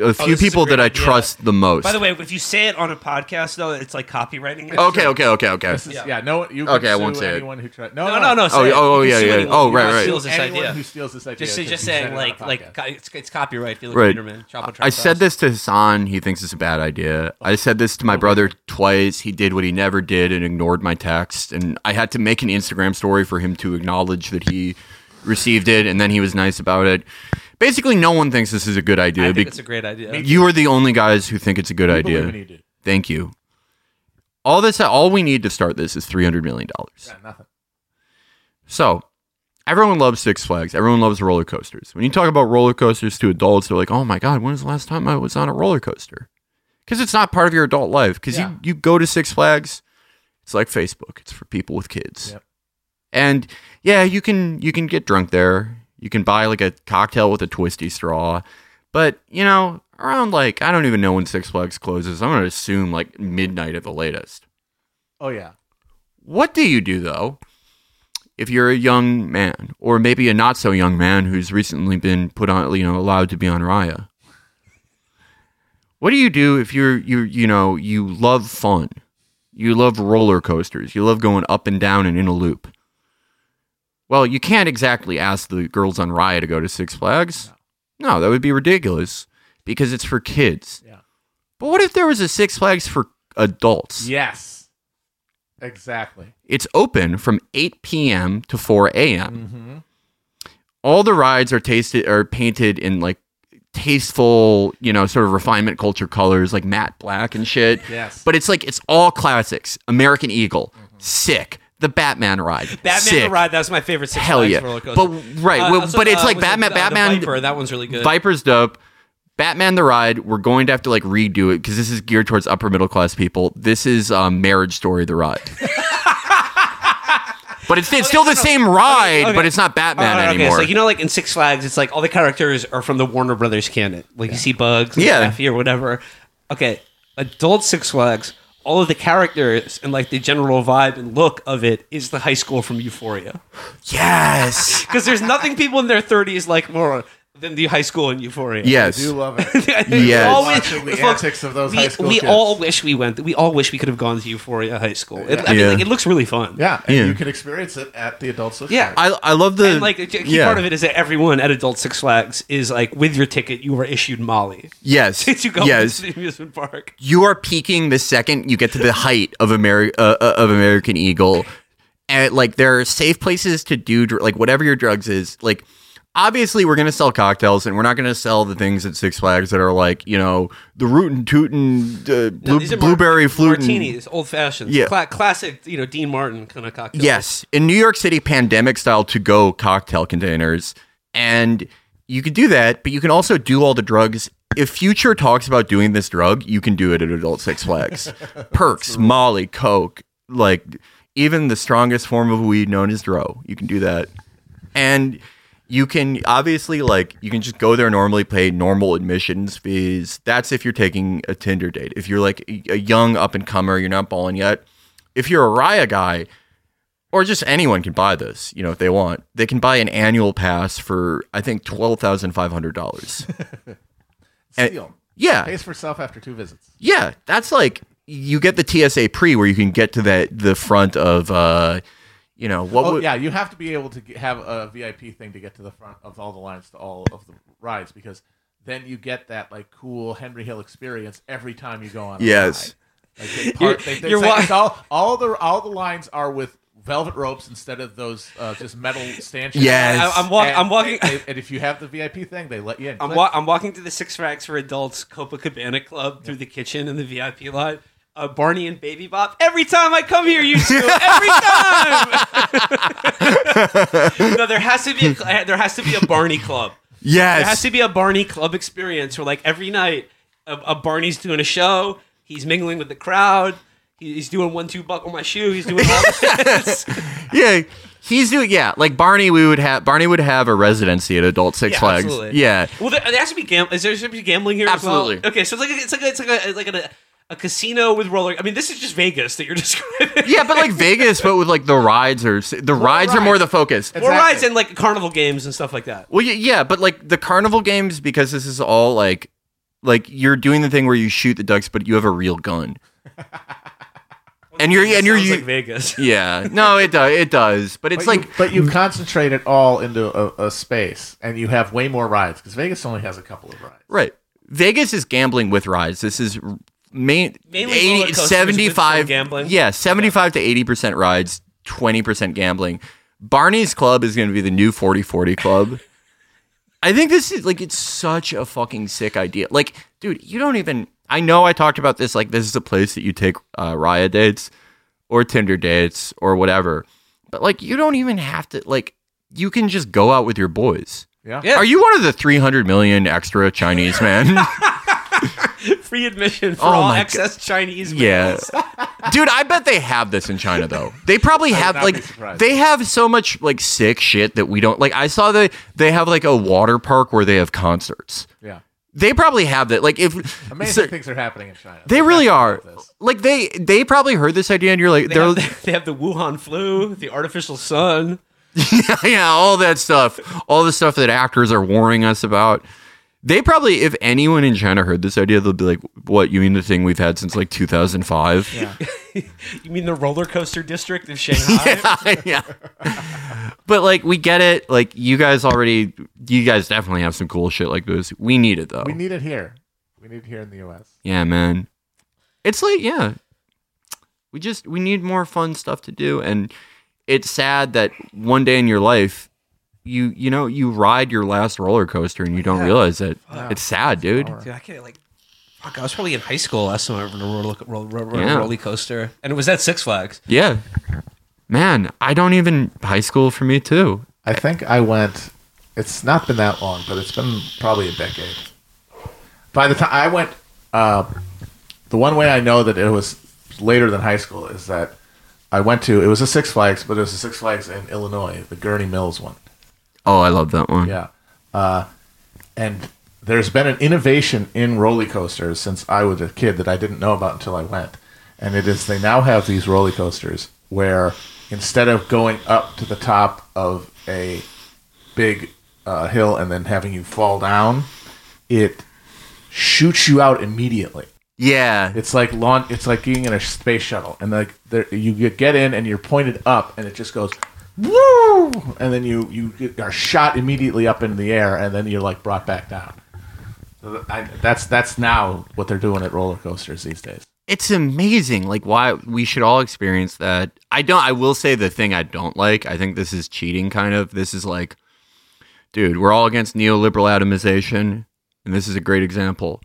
a oh, few Oh, this is a people great that I idea. trust the most. by the way if you say it on a podcast though it's like copywriting it. okay, okay, okay, okay. This is, yeah. no, you can Okay, I won't say it. anyone who tries. No, no no no Oh, say it. oh, oh You can yeah, sue yeah. anyone Oh, who right, right. steals this anyone idea who steals this idea. just, because just you said saying it on like a like podcast. co- it's, it's copyright Felix Right. Biederman, Chapo I said this to Hassan. He thinks it's a bad idea. I said this to my oh. brother twice. He did what he never did and ignored my text. And I had to make an Instagram story for him to acknowledge that he received it, and then he was nice about it. Basically, no one thinks this is a good idea. I think it's a great idea. you are the only guys who think it's a good I idea. believe in you, dude. Thank you. All this, all we need to start this is three hundred million dollars. Yeah, nothing. So, everyone loves Six Flags. Everyone loves roller coasters. When you talk about roller coasters to adults, they're like, "Oh my god, when was the last time I was on a roller coaster?" Because it's not part of your adult life. Because Yeah. you you go to Six Flags, it's like Facebook. It's for people with kids. Yep. And yeah, you can you can get drunk there. You can buy like a cocktail with a twisty straw. But you know, around like I don't even know when Six Flags closes. I'm gonna assume like midnight at the latest. Oh yeah. What do you do though if you're a young man, or maybe a not so young man who's recently been put on, you know, allowed to be on Raya? What do you do if you're you you know you love fun, you love roller coasters, you love going up and down and in a loop? Well, you can't exactly ask the girls on Raya to go to Six Flags. No, that would be ridiculous because it's for kids. Yeah. But what if there was a Six Flags for adults? Yes. Exactly. It's open from 8 p.m. to 4 a.m. Mm-hmm. All the rides are tasted are painted in like tasteful, you know, sort of refinement culture colors, like matte black and shit. Yes. But it's like it's all classics. American Eagle, mm-hmm. sick. The Batman ride, Batman sick. the Ride, that's my favorite Six Hell yeah. roller coaster. But right, Uh, well, also, but it's uh, like it Batman. Batman. Viper, that one's really good. Viper's dope. Batman the Ride, we're going to have to like redo it because this is geared towards upper middle class people. This is um, Marriage Story the Ride. (laughs) but it's, it's still the same ride, okay. but it's not Batman Uh, okay, anymore. so you know, like in Six Flags, it's like all the characters are from the Warner Brothers canon. Like you see Bugs, Yeah. Daffy or whatever. Okay, adult Six Flags, all of the characters and like the general vibe and look of it is the high school from Euphoria. yes. (laughs) Because there's nothing people in their 30s like more than the high school in Euphoria. Yes. I do love it. (laughs) Yes. All Watching the antics of those we, high school we kids. all wish we went. We all wish we could have gone to Euphoria High School. It, I mean, Yeah. like, it looks really fun. Yeah, and Yeah. you can experience it at the adult Six Yeah. Flags. I, I love the. And like a key yeah. part of it is that everyone at Adult Six Flags is like with your ticket, you are issued Molly Yes. (laughs) to go yes. to the amusement park. you are peaking the second you get to the height of Ameri- uh, uh, of American Eagle, and like there are safe places to do dr- like whatever your drugs is. Like obviously, we're gonna sell cocktails, and we're not gonna sell the things at Six Flags that are like you know the rootin' tootin' uh, blue, mar- blueberry flutin'. martinis, old fashioned, Yeah. Cla- classic, you know, Dean Martin kind of cocktail. Yes, in New York City, pandemic style to go cocktail containers, and you can do that, but you can also do all the drugs. If Future talks about doing this drug, you can do it at Adult Six Flags. (laughs) Perks, Molly, Coke, like even the strongest form of weed known as Dro. You can do that, and you can obviously like you can just go there normally, pay normal admissions fees. That's if you're taking a Tinder date. If you're like a young up and comer, you're not balling yet. If you're a Raya guy, or just anyone can buy this, you know, if they want. They can buy an annual pass for I think twelve thousand five hundred dollars. (laughs) Steal. yeah, Pays for self after two visits. yeah, that's like you get the TSA pre where you can get to that the front of uh, you know what? Oh would, yeah, you have to be able to get, have a VIP thing to get to the front of all the lines to all of the rides because then you get that like cool Henry Hill experience every time you go on. Yes. Like, they part, they, they you're say wa- all all the all the lines are with velvet ropes instead of those uh, just metal stanchions. Yes. I, I'm, walk- And, I'm walking. and, and if you have the VIP thing, they let you in. I'm, wa- I'm walking to the Six Flags for Adults Copacabana Club through the kitchen in the VIP line. Uh, Barney and Baby Bop. Every time I come here, you two. Every time. (laughs) no, there has to be a, there has to be a Barney club. yes, There has to be a Barney club experience where, like, every night, a, a Barney's doing a show. He's mingling with the crowd. He's doing one two buckle my shoe. He's doing all this. (laughs) yeah. He's doing yeah, like Barney. We would have Barney would have a residency at Adult Six Yeah, Flags. absolutely. Yeah, Well, there, there has to be gam- Is there should be gambling here? as well? Absolutely. Okay, so it's like a, it's like a, it's like a, like a, a casino with roller. I mean, this is just Vegas that you're (laughs) describing. yeah, but like Vegas, but with like the rides are the rides are more the focus. More rides and like carnival games and stuff like that. Well, y- yeah, but like the carnival games, because this is all like, like you're doing the thing where you shoot the ducks, but you have a real gun, (laughs) and you're and you're you, like Vegas. (laughs) yeah, no, it does, it does, but it's But like you, but you concentrate it all into a, a space, and you have way more rides because Vegas only has a couple of rides. right. Vegas is gambling with rides. This is main Mainly 80, roller coasters with 75 gambling. Yeah, seventy five to eighty percent rides, twenty percent gambling. Barney's Club is going to be the new 4040 Club. (laughs) I think this is like it's such a fucking sick idea. Like, dude, you don't even. I know I talked about this. Like, this is a place that you take uh, Raya dates or Tinder dates or whatever. But like, you don't even have to. Like, you can just go out with your boys. Yeah. Yeah. Are you one of the 300 million extra Chinese men? (laughs) Free admission for Oh all excess Chinese Yeah. (laughs) Dude, I bet they have this in China though. They probably have like they have so much like sick shit that we don't like. I saw they they have like a water park where they have concerts. Yeah. They probably have that. Like if Amazing so- things are happening in China. they really are. Like they they probably heard this idea and you're like They they're have, they have the Wuhan flu, the artificial sun. (laughs) yeah, all that stuff, all the stuff that actors are warning us about. They probably, if anyone in China heard this idea, they'll be like, "What? You mean the thing we've had since like 2005?" (laughs) You mean the roller coaster district of Shanghai? (laughs) yeah. But like we get it. Like you guys already you guys definitely have some cool shit like this. We need it though. We need it here. We need it here in the U.S. yeah, man. It's like, yeah. We just we need more fun stuff to do and it's sad that one day in your life you you know you ride your last roller coaster and you don't realize it. It's sad, dude. Dude, I can't like. Fuck, I was probably in high school last time I rode a roller, roller, roller, Yeah. roller coaster, and it was at Six Flags. Yeah. Man, I don't even high school for me too. I think I went. It's not been that long, but it's been probably a decade. By the time I went, uh, the one way I know that it was later than high school is that I went to. It was a Six Flags, but it was a Six Flags in Illinois, the Gurnee Mills one. Oh, I love that one. Yeah. Uh, and there's been an innovation in roller coasters since I was a kid that I didn't know about until I went. And it is they now have these roller coasters where instead of going up to the top of a big uh, hill and then having you fall down, it shoots you out immediately. Yeah. It's like launch. It's like being in a space shuttle, and like there, you get- get in and you're pointed up, and it just goes woo, and then you you are shot immediately up into the air, and then you're like brought back down. So I, that's that's now what they're doing at roller coasters these days. it's amazing like why we should all experience that i don't i will say the thing i don't like i think this is cheating kind of this is like dude we're all against neoliberal atomization and this is a great example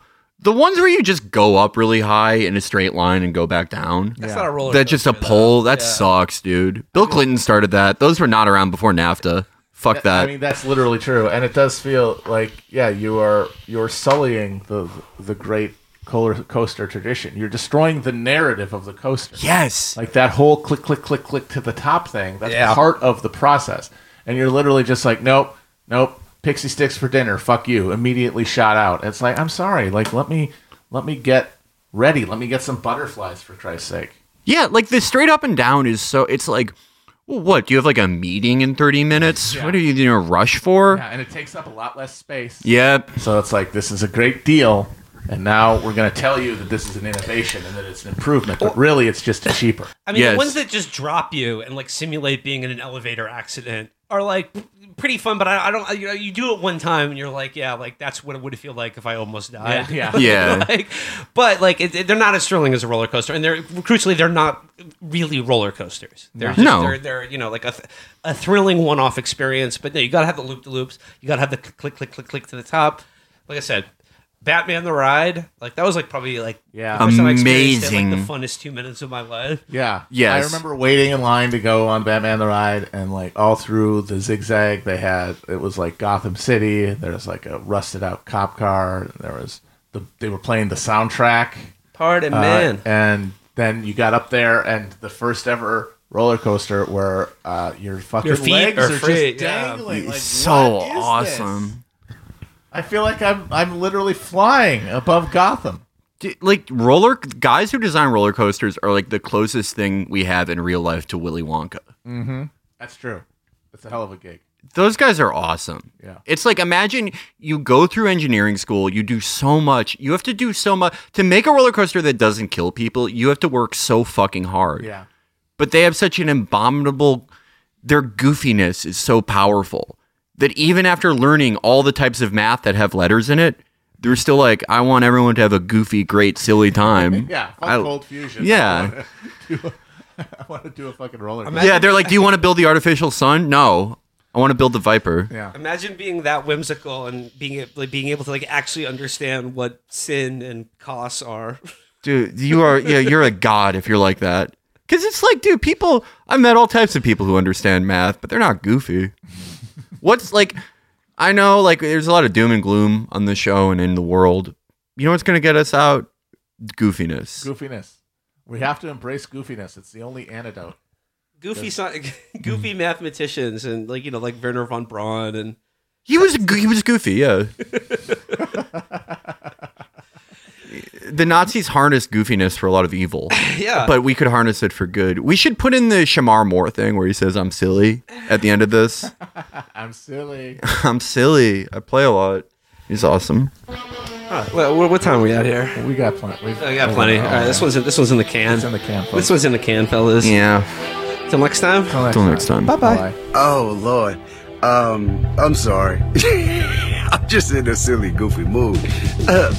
the ones where you just go up really high in a straight line and go back down That's not a roller. that's just a coaster, pole though. that Yeah. sucks dude bill clinton started that those were not around before nafta fuck that I mean, that's literally true, and it does feel like yeah, you are you're sullying the the great roller coaster tradition. You're destroying the narrative of the coaster. yes Like that whole click, click, click, click to the top thing, that's Yeah. part of the process. And you're literally just like, nope, nope, pixie sticks for dinner, fuck you, immediately shot out. It's like, I'm sorry, like let me let me get ready, let me get some butterflies for Christ's sake. Yeah, like the straight up and down is so. It's like, well, what? Do you have like a meeting in thirty minutes? Yeah. What are you in a rush for? Yeah, and it takes up a lot less space. Yep. So it's like this is a great deal, and now we're going to tell you that this is an innovation and that it's an improvement, but really it's just cheaper. I mean, Yes. the ones that just drop you and like simulate being in an elevator accident are like pretty fun. But I, I don't. You know, you do it one time and you're like, yeah, like that's what it would feel like if I almost died. Yeah, Yeah. (laughs) (laughs) like, but like it, it- they're not as thrilling as a roller coaster, and they're crucially they're not really roller coasters. They're just, No. they're, they're you know like a, th- a thrilling one-off experience. But no, you gotta have the loop the loops. You gotta have the click click click click to the top. Like I said, Batman the ride, like that was like probably like Yeah. the first time I experienced it, Amazing. like the funnest two minutes of my life. Yeah. Yes. I remember waiting in line to go on Batman the Ride and like all through the zigzag they had it was like Gotham City, there was like a rusted out cop car, there was the they were playing the soundtrack. Pardon, uh, man. and then you got up there and the first ever roller coaster where uh, your fucking Your feet legs are are, free, just yeah. dangling. Like, so what is this? awesome. I feel like I'm I'm literally flying above Gotham. Dude, Like roller guys who design roller coasters are like the closest thing we have in real life to Willy Wonka. Mm-hmm. That's true. It's a hell of a gig. Those guys are awesome. Yeah. It's like imagine you go through engineering school, you do so much, you have to do so much to make a roller coaster that doesn't kill people, you have to work so fucking hard. Yeah. But they have such an abominable their goofiness is so powerful that even after learning all the types of math that have letters in it, they're still like, I want everyone to have a goofy, great, silly time. (laughs) Yeah, fuck I- cold fusion. Yeah. I want to (laughs) do a fucking roller. Imagine- Yeah, they're like, "Do you want to build the artificial sun?" No, I want to build the Viper. yeah. Imagine being that whimsical and being like being able to like actually understand what sin and costs are. Dude, you are yeah, you're a god if you're like that. Cause it's like, dude, people I've met all types of people who understand math, but they're not goofy. What's like I know like there's a lot of doom and gloom on the show and in the world. You know what's gonna get us out? Goofiness. Goofiness. We have to embrace goofiness. It's the only antidote. Goofy, sci- (laughs) goofy mm. mathematicians and like you know like Wernher von Braun and He was go- he was goofy, yeah. (laughs) (laughs) the Nazis harnessed goofiness for a lot of evil. (laughs) yeah. But we could harness it for good. We should put in the Shemar Moore thing where he says I'm silly at the end of this. (laughs) I'm silly. (laughs) I'm silly. I play a lot. He's awesome. well, what, what time are we at here? We got plenty. We've, I got plenty. All right, this one's in, this one's in the can. It's in the can. This folks. one's in the can, fellas. Yeah. Till next time. Till Till next time. Bye bye. Bye. Oh Lord, um, I'm sorry. I'm just in a silly, goofy mood. Uh,